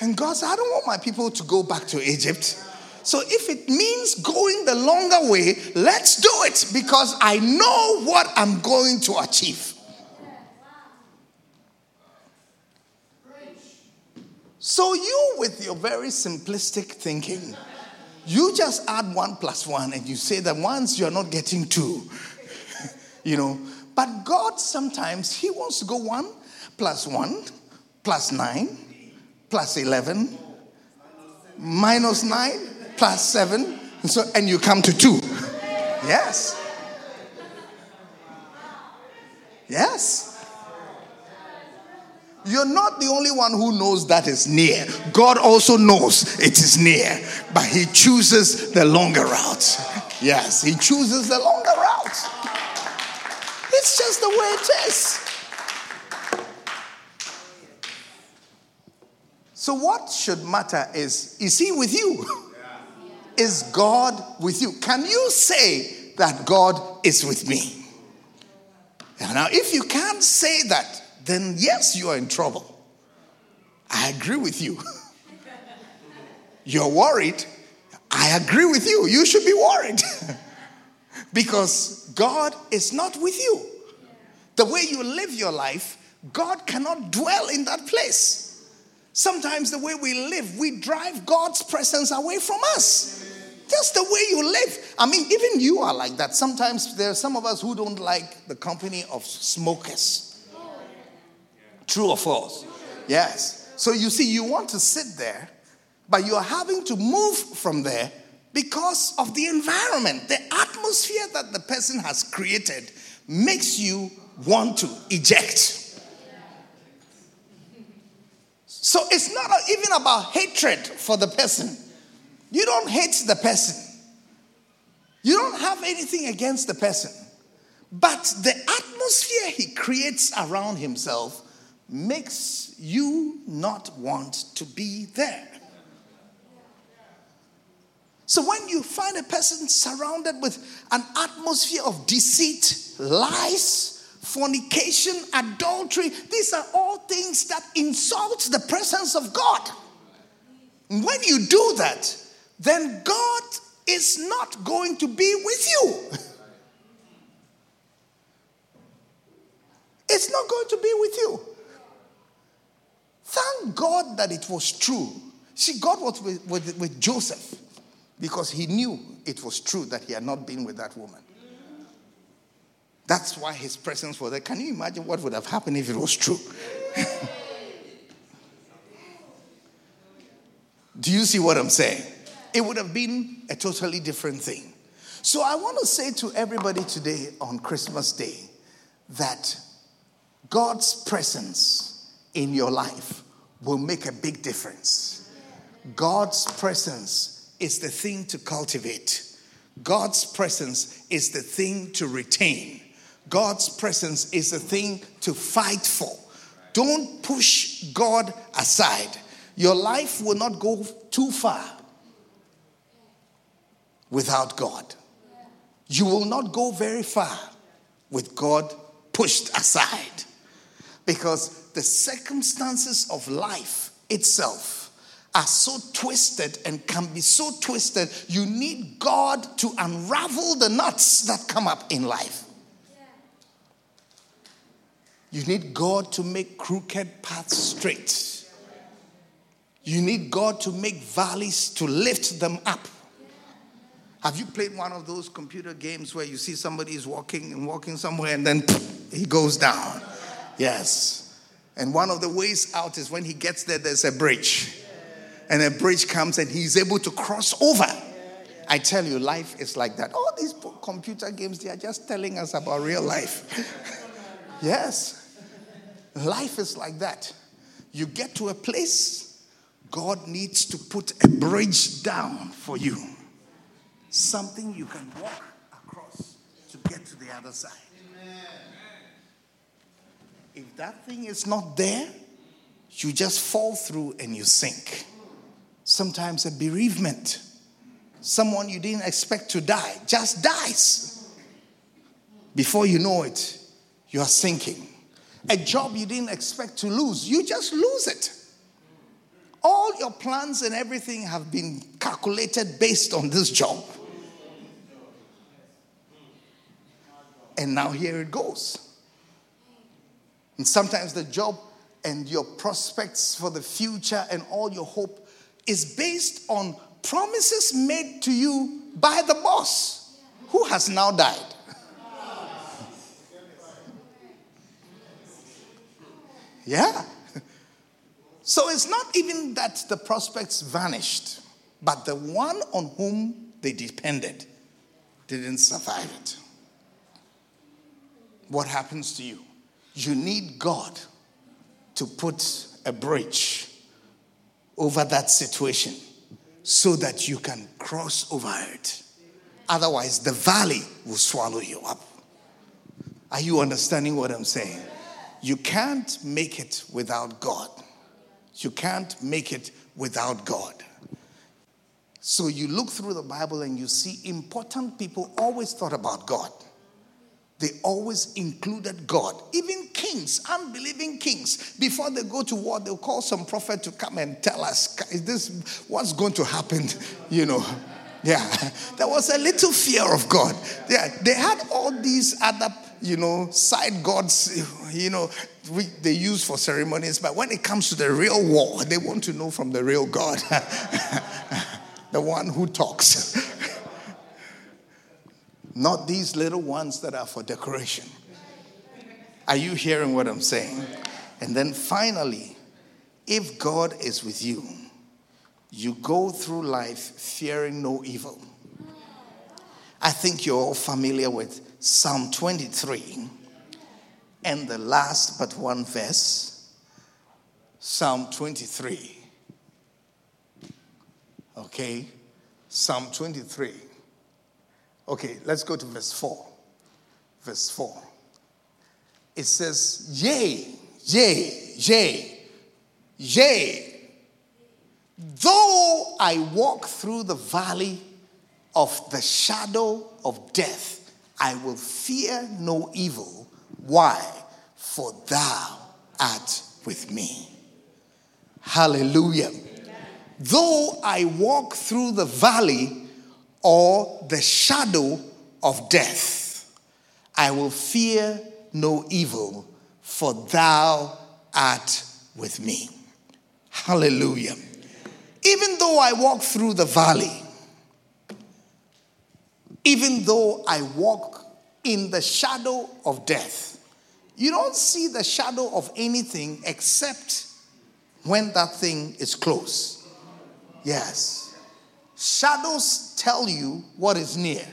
And God said, I don't want my people to go back to Egypt. So if it means going the longer way, let's do it because I know what I'm going to achieve. So you, with your very simplistic thinking, you just add one plus one and you say that once you're not getting two, (laughs) you know. But God sometimes, He wants to go one plus one plus nine plus 11 minus nine plus seven. And, so, and you come to two. Yes. Yes. You're not the only one who knows that is near. God also knows it is near, but He chooses the longer route. Yes, He chooses the longer route. It's just the way it is. So, what should matter is is He with you? Is God with you? Can you say that God is with me? Now, if you can't say that, then yes, you are in trouble. I agree with you. (laughs) You're worried. I agree with you. You should be worried (laughs) because God is not with you. The way you live your life, God cannot dwell in that place. Sometimes the way we live, we drive God's presence away from us. Just the way you live. I mean, even you are like that. Sometimes there are some of us who don't like the company of smokers. True or false? Yes. So you see, you want to sit there, but you are having to move from there because of the environment. The atmosphere that the person has created makes you want to eject. So it's not even about hatred for the person. You don't hate the person, you don't have anything against the person. But the atmosphere he creates around himself makes you not want to be there. So when you find a person surrounded with an atmosphere of deceit, lies, fornication, adultery, these are all things that insult the presence of God. When you do that, then God is not going to be with you. (laughs) It's not going to be with you. Thank God that it was true. See, God was with, with, with Joseph because he knew it was true that he had not been with that woman. That's why his presence was there. Can you imagine what would have happened if it was true? (laughs) Do you see what I'm saying? It would have been a totally different thing. So I want to say to everybody today on Christmas Day that God's presence in your life will make a big difference. God's presence is the thing to cultivate. God's presence is the thing to retain. God's presence is the thing to fight for. Don't push God aside. Your life will not go too far without God. You will not go very far with God pushed aside because the circumstances of life itself are so twisted and can be so twisted, you need God to unravel the knots that come up in life. You need God to make crooked paths straight. You need God to make valleys to lift them up. Have you played one of those computer games where you see somebody is walking and walking somewhere and then he goes down? Yes. And one of the ways out is when he gets there, there's a bridge. And a bridge comes and he's able to cross over. I tell you, life is like that. All these computer games, they are just telling us about real life. (laughs) yes. Life is like that. You get to a place, God needs to put a bridge down for you. Something you can walk across to get to the other side. If that thing is not there, you just fall through and you sink. Sometimes a bereavement, someone you didn't expect to die just dies. Before you know it, you are sinking. A job you didn't expect to lose, you just lose it. All your plans and everything have been calculated based on this job. And now here it goes. And sometimes the job and your prospects for the future and all your hope is based on promises made to you by the boss who has now died. Yeah. So it's not even that the prospects vanished, but the one on whom they depended didn't survive it. What happens to you? You need God to put a bridge over that situation so that you can cross over it. Otherwise, the valley will swallow you up. Are you understanding what I'm saying? You can't make it without God. You can't make it without God. So you look through the Bible and you see important people always thought about God. They always included God. Even kings, unbelieving kings, before they go to war, they'll call some prophet to come and tell us, is this what's going to happen? (laughs) You know. Yeah. There was a little fear of God. Yeah. They had all these other, you know, side gods, (laughs) you know, we, they use for ceremonies, but when it comes to the real war, they want to know from the real God, (laughs) the one who talks. Not these little ones that are for decoration. Are you hearing what I'm saying? And then finally, if God is with you, you go through life fearing no evil. I think you're all familiar with Psalm 23 and the last but one verse, Psalm 23. Okay, Psalm 23. Okay, let's go to verse 4. Verse 4. It says, Yea, yea, yea, yea. Though I walk through the valley of the shadow of death, I will fear no evil. Why? For thou art with me. Hallelujah. Though I walk through the valley or the shadow of death. I will fear no evil, for thou art with me. Hallelujah. Even though I walk through the valley, even though I walk in the shadow of death, you don't see the shadow of anything except when that thing is close. Yes. Shadows tell you what is near.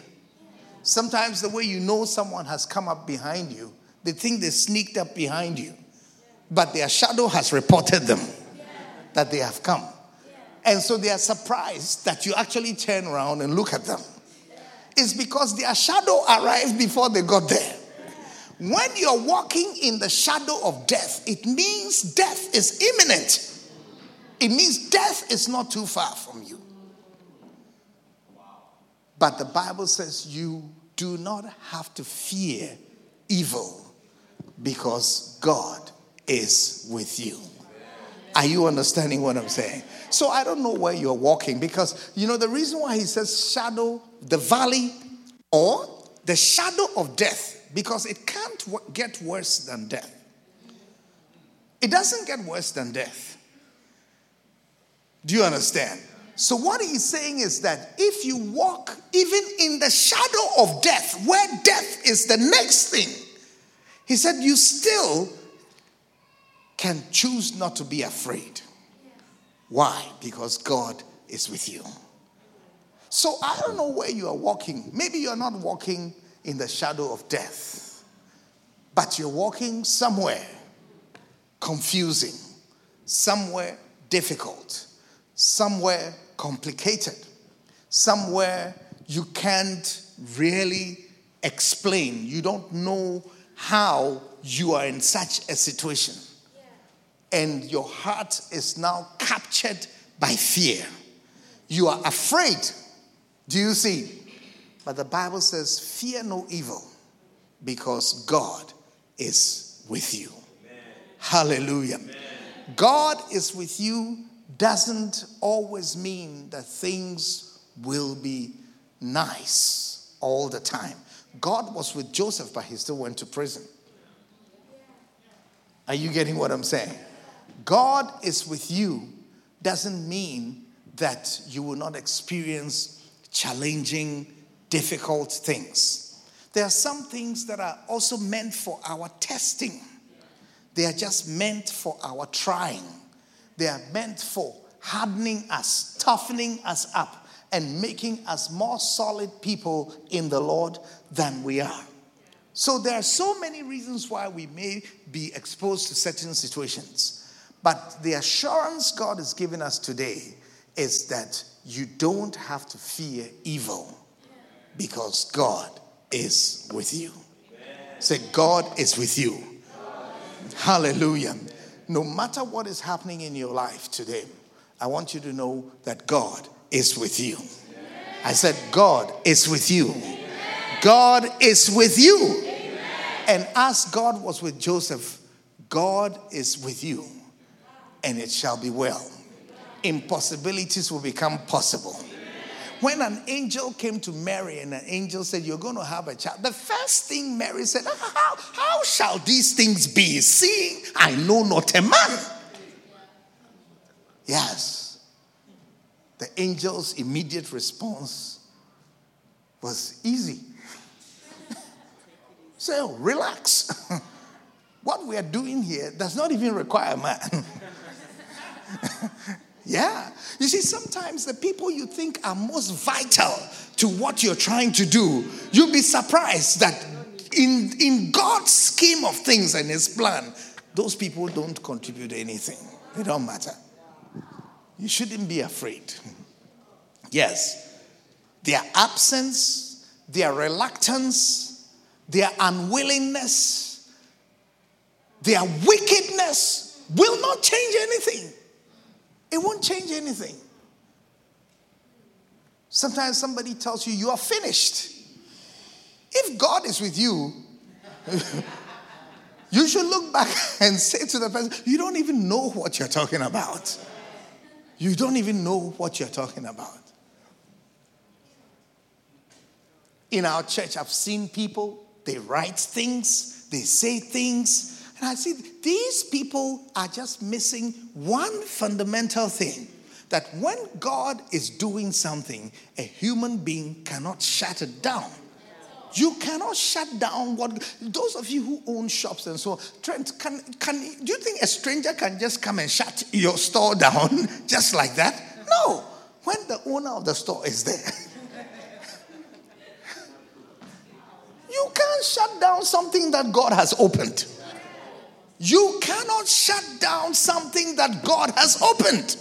Sometimes the way you know someone has come up behind you, they think they sneaked up behind you, but their shadow has reported them that they have come. And so they are surprised that you actually turn around and look at them. It's because their shadow arrived before they got there. When you're walking in the shadow of death, it means death is imminent. It means death is not too far from you. But the Bible says you do not have to fear evil because God is with you. Are you understanding what I'm saying? So I don't know where you're walking because, you know, the reason why he says shadow, the valley, or the shadow of death, because it can't get worse than death. It doesn't get worse than death. Do you understand? So, what he's saying is that if you walk even in the shadow of death, where death is the next thing, he said, you still can choose not to be afraid. Why? Because God is with you. So, I don't know where you are walking. Maybe you're not walking in the shadow of death, but you're walking somewhere confusing, somewhere difficult, somewhere complicated, somewhere you can't really explain. You don't know how you are in such a situation. And your heart is now captured by fear. You are afraid. Do you see? But the Bible says, Fear no evil because God is with you. Amen. Hallelujah. Amen. God is with you doesn't always mean that things will be nice all the time. God was with Joseph, but he still went to prison. Are you getting what I'm saying? God is with you doesn't mean that you will not experience challenging, difficult things. There are some things that are also meant for our testing, they are just meant for our trying, they are meant for hardening us, toughening us up, and making us more solid people in the Lord than we are. So there are so many reasons why we may be exposed to certain situations. But the assurance God is giving us today is that you don't have to fear evil because God is with you. Say, God is with you. Hallelujah. No matter what is happening in your life today, I want you to know that God is with you. I said, God is with you. God is with you. And as God was with Joseph, God is with you, and it shall be well. Impossibilities will become possible. When an angel came to Mary and an angel said, You're going to have a child, the first thing Mary said, ah, How, how shall these things be, seeing I know not a man? Yes. The angel's immediate response was easy. (laughs) So relax. (laughs) what we are doing here does not even require a man. (laughs) yeah. You see, sometimes the people you think are most vital to what you're trying to do, you'll be surprised that in, in God's scheme of things and His plan, those people don't contribute anything. They don't matter. You shouldn't be afraid. Yes, their absence, their reluctance, their unwillingness, their wickedness will not change anything. It won't change anything. Sometimes somebody tells you you are finished. If God is with you, (laughs) you should look back (laughs) and say to the person, You don't even know what you're talking about. You don't even know what you're talking about. In our church, I've seen people, they write things, they say things, and I see these people are just missing one fundamental thing that when God is doing something, a human being cannot shut it down. You cannot shut down what those of you who own shops and so on. Trent, can can do you think a stranger can just come and shut your store down (laughs) just like that? No. When the owner of the store is there. (laughs) you can't shut down something that God has opened. You cannot shut down something that God has opened.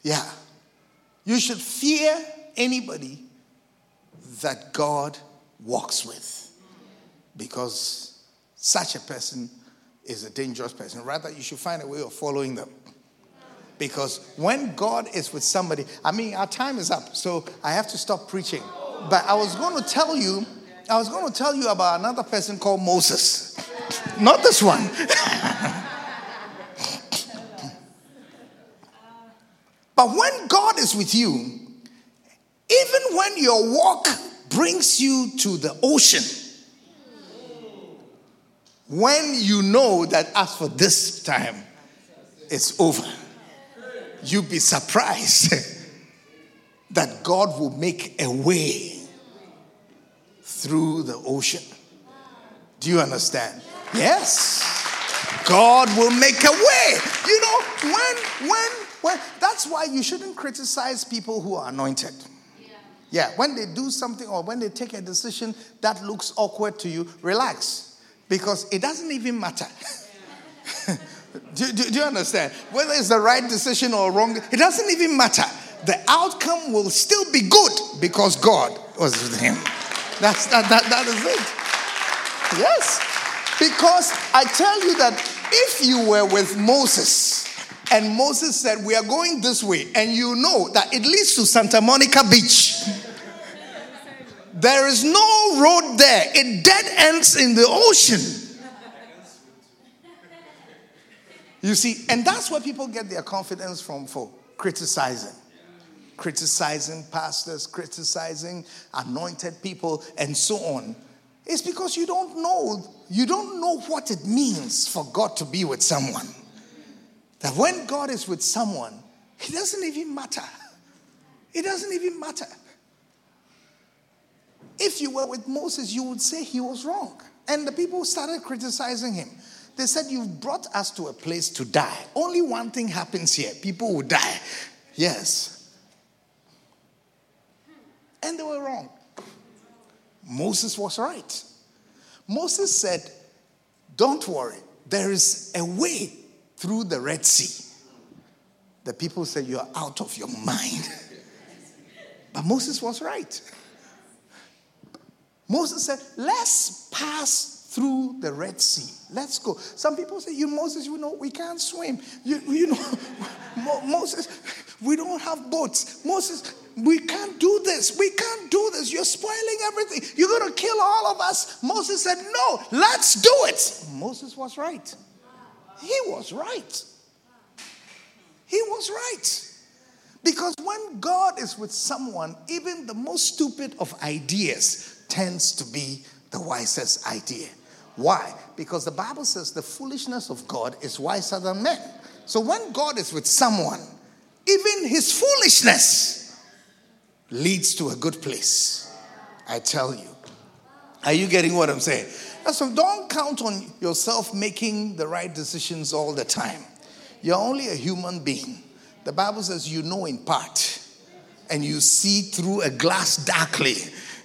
Yeah. You should fear anybody that God walks with because such a person is a dangerous person. Rather, you should find a way of following them. Because when God is with somebody, I mean, our time is up, so I have to stop preaching. But I was going to tell you, I was going to tell you about another person called Moses. Not this one. (laughs) but when God is with you, even when your walk brings you to the ocean, when you know that as for this time, it's over, you'll be surprised (laughs) that God will make a way through the ocean. Do you understand? Yes. God will make a way. You know, when, when, when, that's why you shouldn't criticize people who are anointed. Yeah, when they do something or when they take a decision that looks awkward to you, relax because it doesn't even matter. (laughs) do, do, do, you understand? Whether it's the right decision or wrong, it doesn't even matter. The outcome will still be good because God was with him. That's that, that, that is it. Yes. Because I tell you that if you were with Moses and Moses said, We are going this way, and you know that it leads to Santa Monica Beach. There is no road there. It dead ends in the ocean. You see, and that's where people get their confidence from for criticizing. Criticizing pastors, criticizing anointed people, and so on. It's because you don't know, you don't know what it means for God to be with someone. That when God is with someone, it doesn't even matter. It doesn't even matter. If you were with Moses, you would say he was wrong. And the people started criticizing him. They said, You've brought us to a place to die. Only one thing happens here people will die. Yes. And they were wrong. Moses was right. Moses said, Don't worry, there is a way through the Red Sea. The people said, You're out of your mind. But Moses was right. Moses said, Let's pass through the Red Sea. Let's go. Some people say, You, Moses, you know, we can't swim. You, you know, (laughs) Moses, we don't have boats. Moses, we can't do this. We can't do this. You're spoiling everything. You're going to kill all of us. Moses said, No, let's do it. Moses was right. He was right. He was right. Because when God is with someone, even the most stupid of ideas tends to be the wisest idea. Why? Because the Bible says the foolishness of God is wiser than men. So when God is with someone, even his foolishness leads to a good place. I tell you. Are you getting what I'm saying? So don't count on yourself making the right decisions all the time. You're only a human being. The Bible says you know in part and you see through a glass darkly.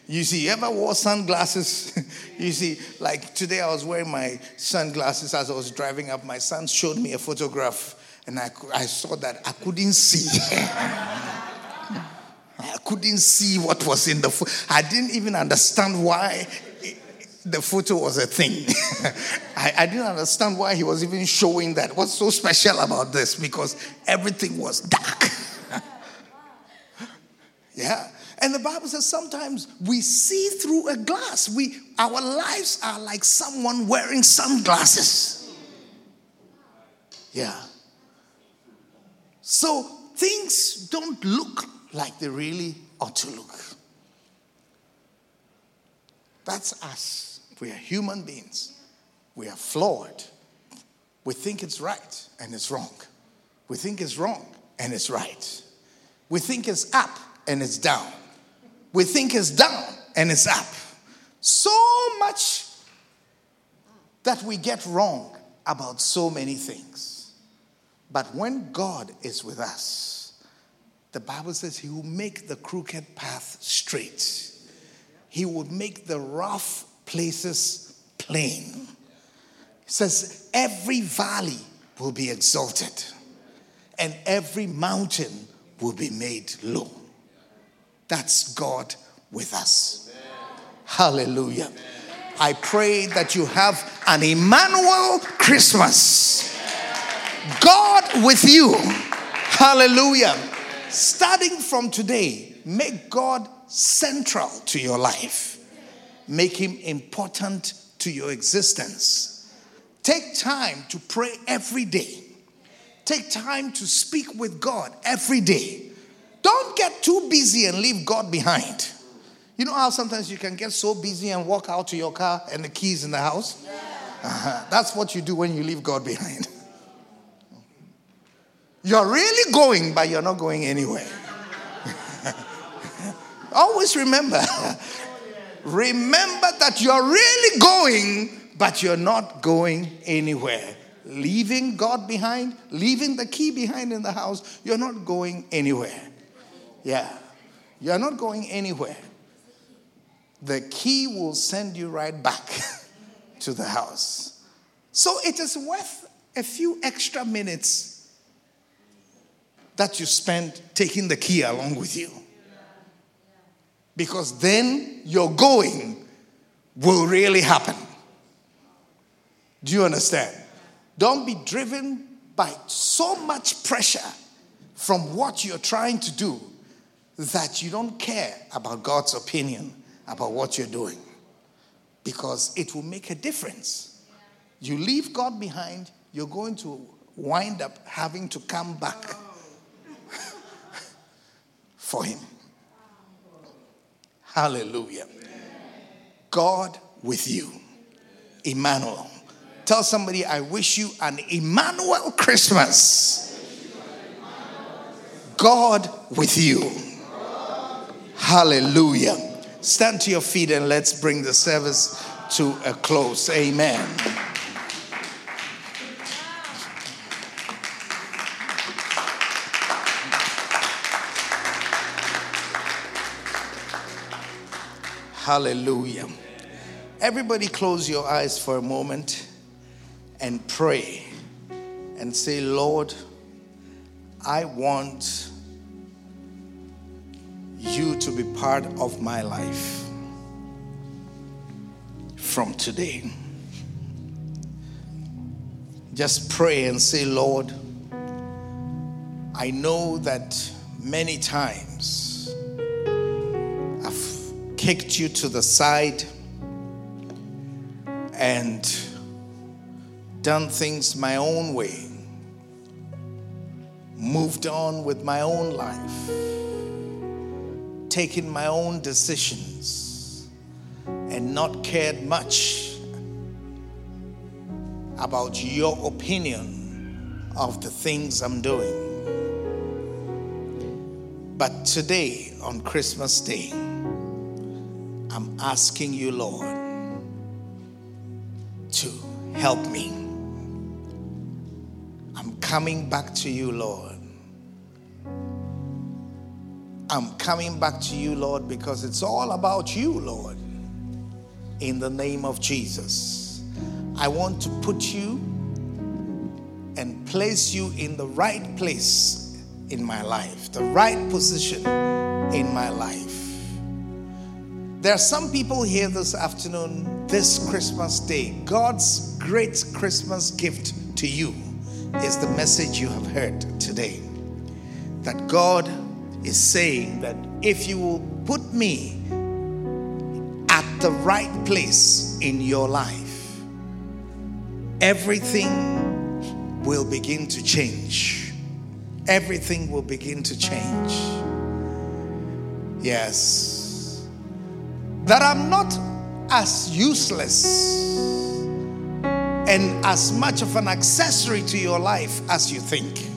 You see, you ever wore sunglasses? (laughs) you see, like today I was wearing my sunglasses as I was driving up. My son showed me a photograph and I, I saw that I couldn't see. (laughs) I couldn't see what was in the photo. I didn't even understand why the photo was a thing. (laughs) I, I, didn't understand why he was even showing that. What's so special about this? Because everything was dark. (laughs) yeah. And the Bible says sometimes we see through a glass. We our lives are like someone wearing sunglasses. Yeah. So things don't look like they really ought to look. That's us. We are human beings. We are flawed. We think it's right and it's wrong. We think it's wrong and it's right. We think it's up and it's down. We think it's down and it's up. So much that we get wrong about so many things. But when God is with us, the Bible says He will make the crooked path straight. He will make the rough places plain. It says, Every valley will be exalted, and every mountain will be made low. That's God with us. Amen. Hallelujah. Amen. I pray that you have an Emmanuel Christmas. God with you. Hallelujah. Starting from today, make God central to your life make him important to your existence. Take time to pray every day. Take time to speak with God every day. Don't get too busy and leave God behind. You know how sometimes you can get so busy and walk out to your car and the keys in the house? Uh-huh. That's what you do when you leave God behind. (laughs) You're really going, but you're not going anywhere. (laughs) Always remember (laughs) remember that you're really going, but you're not going anywhere. Leaving God behind, leaving the key behind in the house, you're not going anywhere. Yeah, you're not going anywhere. The key will send you right back (laughs) to the house. So it is worth a few extra minutes that you spend taking the key along with you because then your going will really happen. Do you understand? Don't be driven by so much pressure from what you're trying to do that you don't care about God's opinion about what you're doing because it will make a difference. You leave God behind, you're going to wind up having to come back for him. Hallelujah. God with you. Emmanuel. Tell somebody, I wish you an Emmanuel Christmas. God with you. Hallelujah. Stand to your feet and let's bring the service to a close. Amen. Hallelujah. Everybody, close your eyes for a moment and pray and say, Lord, I want you to be part of my life from today. Just pray and say, Lord, I know that many times kicked you to the side and done things my own way, moved on with my own life, taken my own decisions, and not cared much about your opinion of the things I'm doing. But today, on Christmas Day, I'm asking you, Lord, to help me. I'm coming back to you, Lord. I'm coming back to you, Lord, because it's all about you, Lord. In the name of Jesus, I want to put you and place you in the right place in my life, the right position in my life. There are some people here this afternoon, this Christmas day. God's great Christmas gift to you is the message you have heard today. That God is saying that if you will put me at the right place in your life, everything will begin to change. Everything will begin to change. Yes that I'm not as useless and as much of an accessory to your life as you think.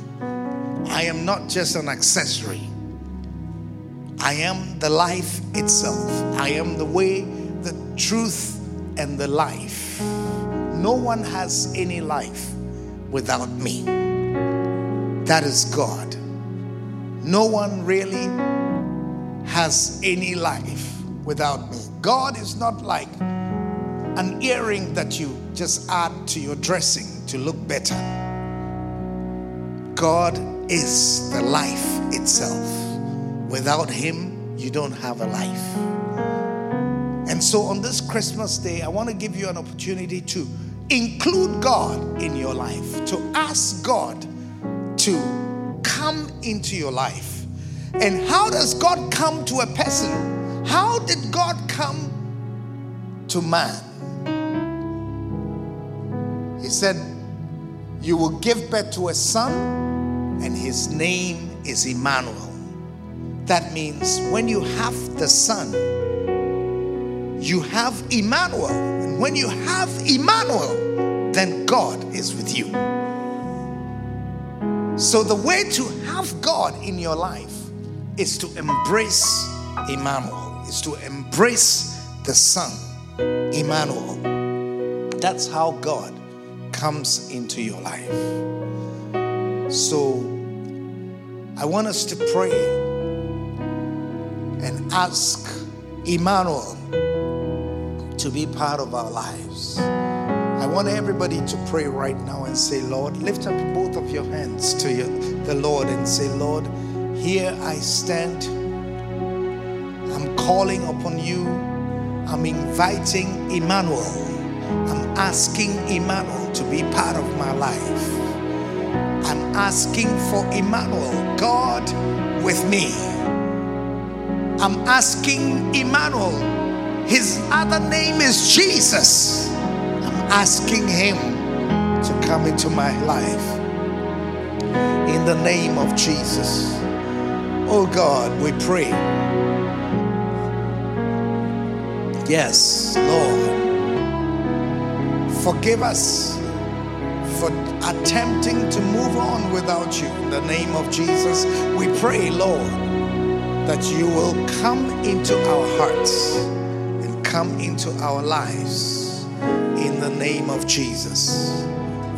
I am not just an accessory. I am the life itself. I am the way, the truth, and the life. No one has any life without me. That is God. No one really has any life without me. God is not like an earring that you just add to your dressing to look better. God is the life itself. Without Him, you don't have a life. And so on this Christmas day, I want to give you an opportunity to include God in your life, to ask God to come into your life. And how does God come to a person? How did God come to man? He said, You will give birth to a son, and his name is Emmanuel. That means when you have the son, you have Emmanuel. And when you have Emmanuel, then God is with you. So, the way to have God in your life is to embrace Emmanuel is to embrace the Son, Emmanuel. That's how God comes into your life. So I want us to pray and ask Emmanuel to be part of our lives. I want everybody to pray right now and say, Lord, lift up both of your hands to you, the Lord and say, Lord, here I stand calling upon you. I'm inviting Emmanuel. I'm asking Emmanuel to be part of my life. I'm asking for Emmanuel, God with me. I'm asking Emmanuel, his other name is Jesus. I'm asking him to come into my life. in the name of Jesus. Oh God, we pray. Yes, Lord. Forgive us for attempting to move on without you. In the name of Jesus, we pray, Lord, that you will come into our hearts and come into our lives in the name of Jesus.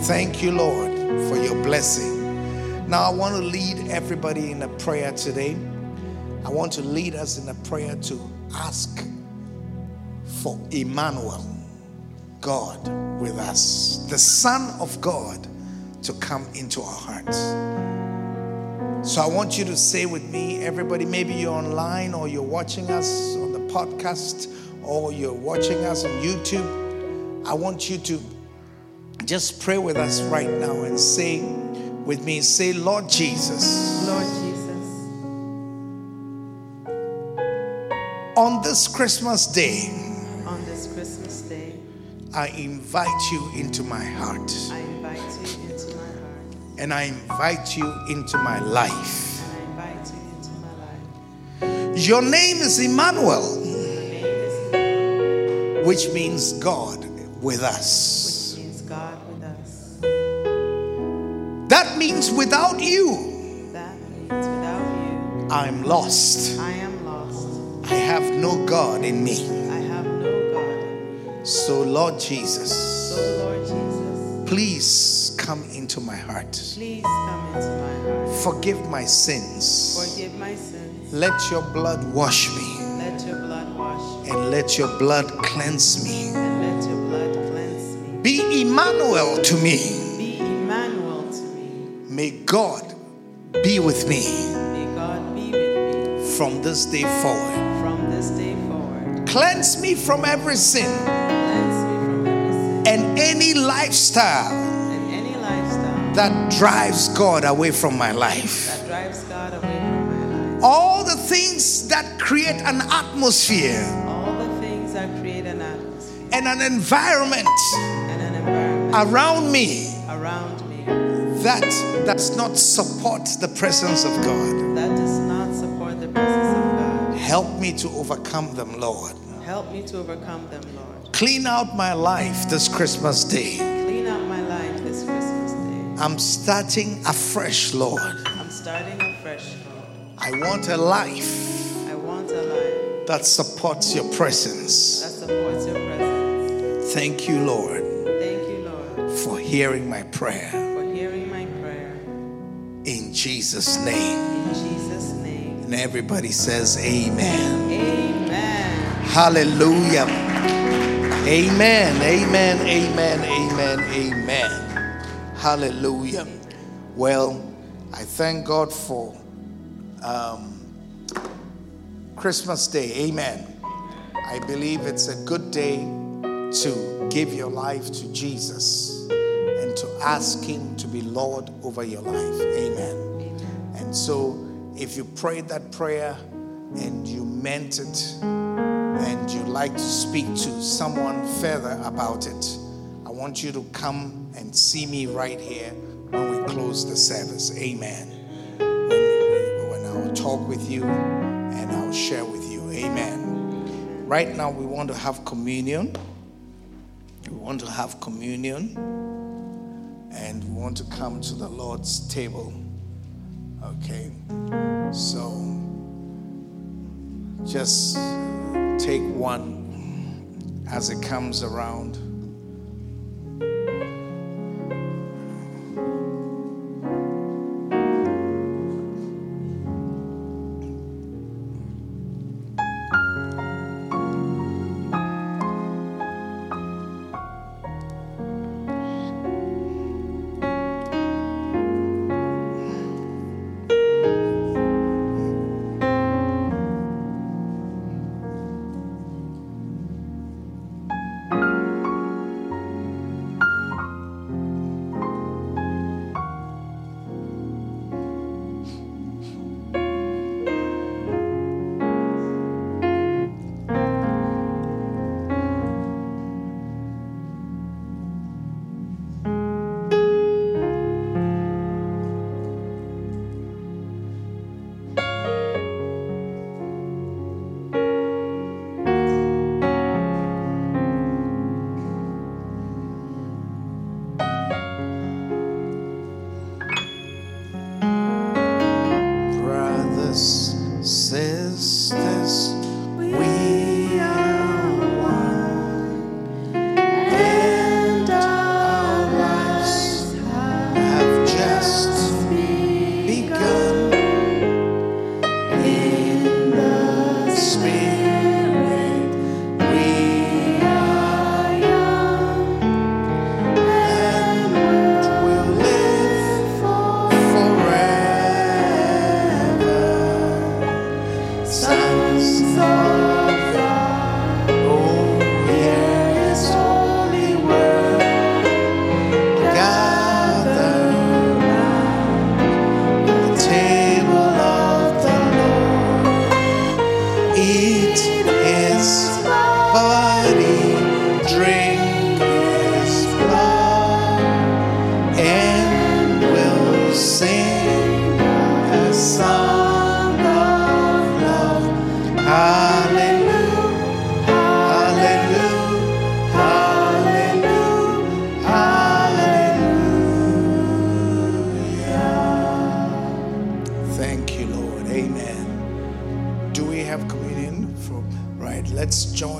Thank you, Lord, for your blessing. Now, I want to lead everybody in a prayer today. I want to lead us in a prayer to ask for Emmanuel, God with us, the Son of God, to come into our hearts. So I want you to say with me, everybody, maybe you're online or you're watching us on the podcast or you're watching us on YouTube. I want you to just pray with us right now and say with me, say, Lord Jesus. Lord Jesus. On this Christmas day, I invite you into my heart I invite you into my heart and I invite you into my life. and I invite you into my life. Your name is Emmanuel, name is which means God with us. which means God with us. That means without you, That means without you, I'm lost. I am lost. I have no God in me. So, Lord Jesus, So, Lord Jesus, please come into my heart. please come into my heart. Forgive my sins. Forgive my sins. Let your blood wash me Let your blood wash me and let your blood cleanse me. and let your blood cleanse me. Be Emmanuel to me. Be Emmanuel to me. May God be with me May God be with me from this day forward. from this day forward. Cleanse me from every sin and any lifestyle and any lifestyle that drives God away from my life. that drives God away from my life. All the things that create an atmosphere All the things that create an atmosphere and an environment and an environment around me around me that does not support the presence of God. that does not support the presence of God. Help me to overcome them, Lord. Help me to overcome them, Lord. Clean out my life this Christmas day. Clean up my life this Christmas day. I'm starting afresh, Lord. I'm starting afresh, Lord. I want a life I want a life that supports your presence. that supports your presence. Thank you, Lord, Thank you, Lord, for hearing my prayer. for hearing my prayer. In Jesus' name. In Jesus' name. And everybody says, Amen. Amen. Hallelujah. Amen. Amen. Amen. Amen. Amen. Hallelujah. Well, I thank God for um, Christmas Day. Amen. I believe it's a good day to give your life to Jesus and to ask Him to be Lord over your life. Amen. And so, if you prayed that prayer and you meant it, and you'd like to speak to someone further about it, I want you to come and see me right here when we close the service. Amen. When, when I'll talk with you and I'll share with you. Amen. Right now, we want to have communion. We want to have communion and we want to come to the Lord's table. Okay. So just take one as it comes around.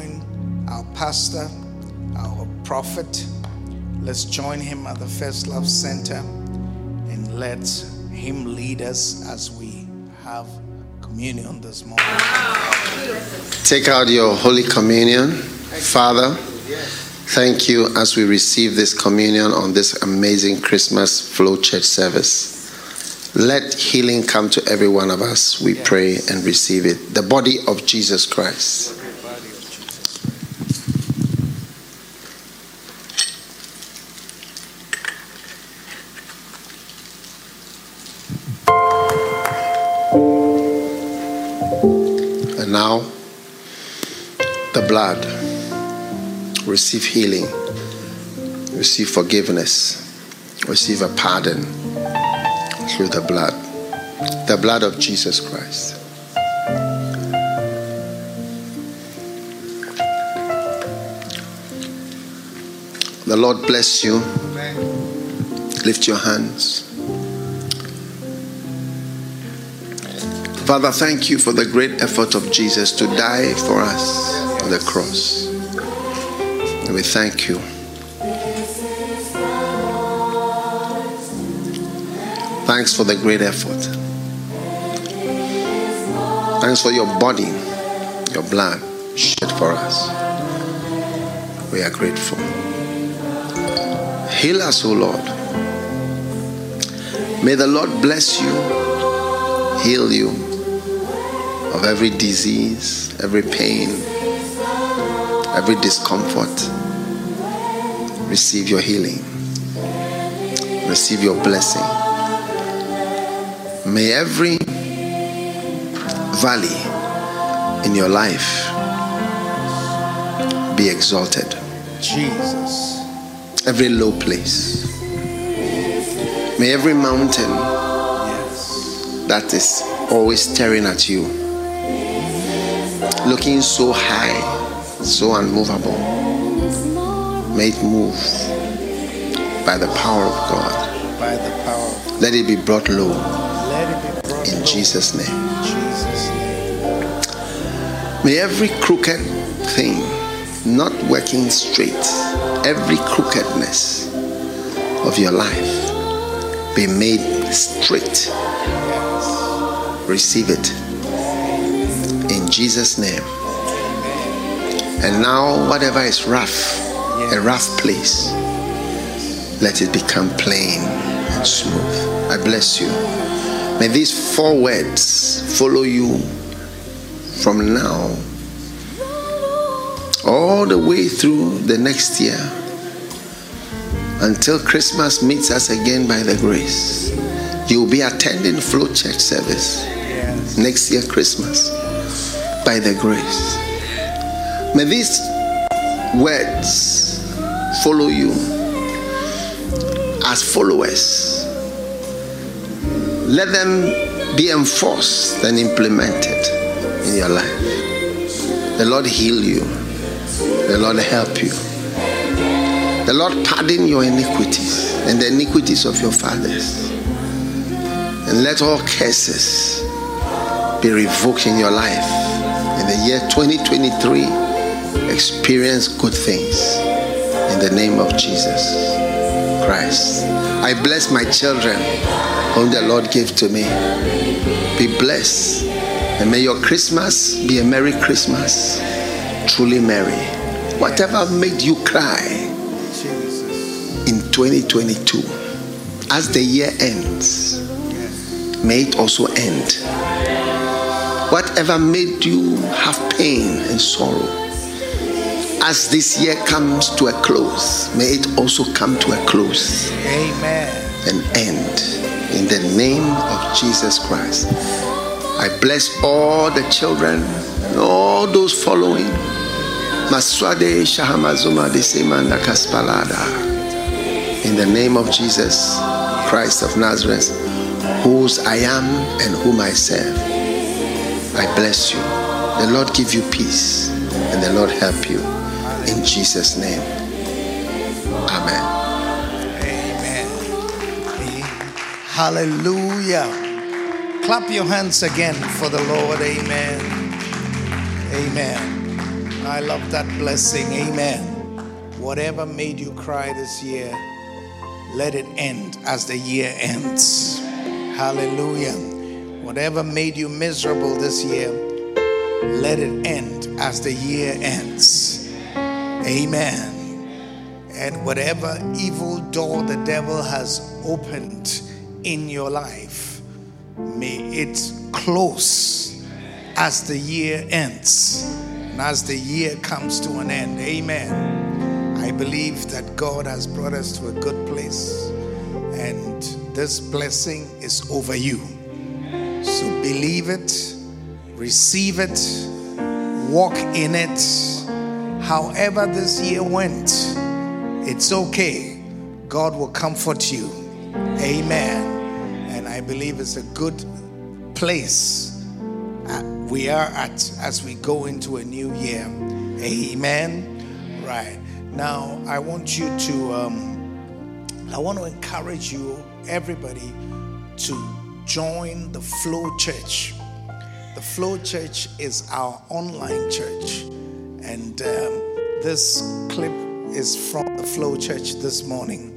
Join our pastor, our prophet. Let's join him at the First Love Center and let him lead us as we have communion this morning. Take out your Holy Communion. Father, thank you as we receive this communion on this amazing Christmas Flow Church service. Let healing come to every one of us, we pray and receive it. The body of Jesus Christ. Blood. Receive healing, receive forgiveness, receive a pardon through the blood. The blood of Jesus Christ. The Lord bless you. Lift your hands. Father, thank you for the great effort of Jesus to die for us the cross. And we thank you. Thanks for the great effort. Thanks for your body, your blood shed for us. We are grateful. Heal us, O Lord. May the Lord bless you, heal you of every disease, every pain, every discomfort. Receive your healing, receive your blessing. May every valley in your life be exalted, Jesus. every low place. May every mountain Yes. that is always staring at you, looking so high, so unmovable, may it move by the power of God. By the power of Let it be brought low let it be brought in low. Jesus' name. In Jesus' name. May every crooked thing not working straight, every crookedness of your life be made straight. Receive it in Jesus' name. And now, whatever is rough, a rough place, let it become plain and smooth. I bless you. May these four words follow you from now all the way through the next year until Christmas meets us again by the grace. You'll be attending Flow Church service next year, Christmas, by the grace. May these words follow you as followers. Let them be enforced and implemented in your life. The Lord heal you. The Lord help you. The Lord pardon your iniquities and the iniquities of your fathers. And let all curses be revoked in your life. In the year 2023, experience good things in the name of Jesus Christ. I bless my children whom the Lord gave to me. Be blessed. And may your Christmas be a Merry Christmas. Truly merry. Whatever made you cry in 2022, as the year ends, may it also end. Whatever made you have pain and sorrow, as this year comes to a close, may it also come to a close Amen. and end in the name of Jesus Christ. I bless all the children and all those following. Maswade Shahamazuma de Semanda Kaspalada. In the name of Jesus Christ of Nazareth, whose I am and whom I serve. I bless you. The Lord give you peace and the Lord help you. In Jesus' name. Amen. Amen. Hallelujah. Clap your hands again for the Lord. Amen. Amen. I love that blessing. Amen. Whatever made you cry this year, let it end as the year ends. Hallelujah. Whatever made you miserable this year, let it end as the year ends. Amen. And whatever evil door the devil has opened in your life, may it close as the year ends and as the year comes to an end. Amen. I believe that God has brought us to a good place and this blessing is over you. So believe it, receive it, walk in it. However, this year went, it's okay. God will comfort you. Amen. And I believe it's a good place uh, we are at as we go into a new year. Amen. Right. Now, I want you to, um, I want to encourage you, everybody, to join the Flow Church. The Flow Church is our online church. And um, this clip is from the Flow Church this morning.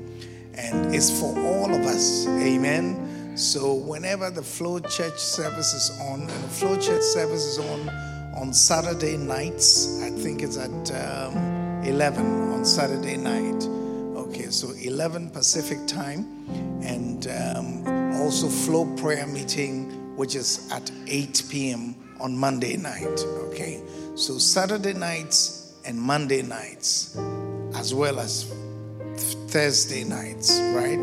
And it's for all of us. Amen. So whenever the Flow Church service is on, and the Flow Church service is on on Saturday nights, I think it's at um, 11 on Saturday night. Okay, so 11 Pacific time. And um, also Flow Prayer Meeting, which is at 8 p.m. on Monday night. Okay, so Saturday nights and Monday nights, as well as Thursday nights, right?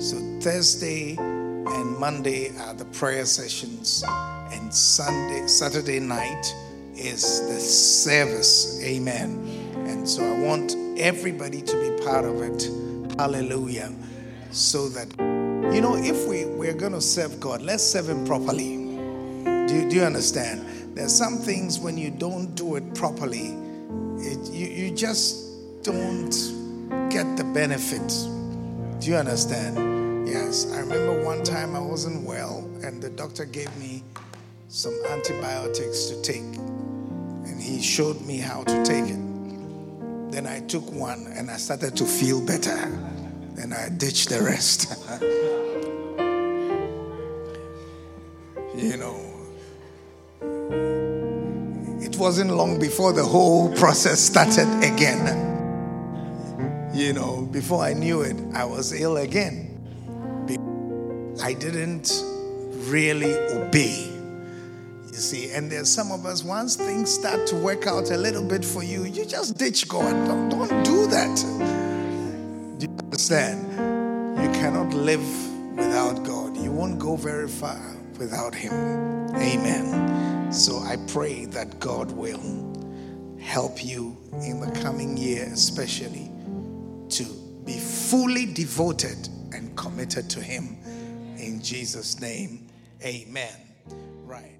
So Thursday and Monday are the prayer sessions, and Sunday, Saturday night is the service. Amen. And so I want everybody to be part of it. Hallelujah. So that you know, if we, we're gonna serve God, let's serve him properly. Do do you understand? There's some things when you don't do it properly, it, you, you just don't get the benefit. Do you understand? Yes. I remember one time I wasn't well, and the doctor gave me some antibiotics to take, and he showed me how to take it. Then I took one, and I started to feel better. Then I ditched the rest. (laughs) you know, it wasn't long before the whole process started again. You know, before I knew it, I was ill again. I didn't really obey. You see, and there's some of us, once things start to work out a little bit for you, you just ditch God. Don't, don't do that. Do you understand? You cannot live without God. You won't go very far without Him. Amen. So I pray that God will help you in the coming year, especially to be fully devoted and committed to Him. In Jesus' name, amen. Right.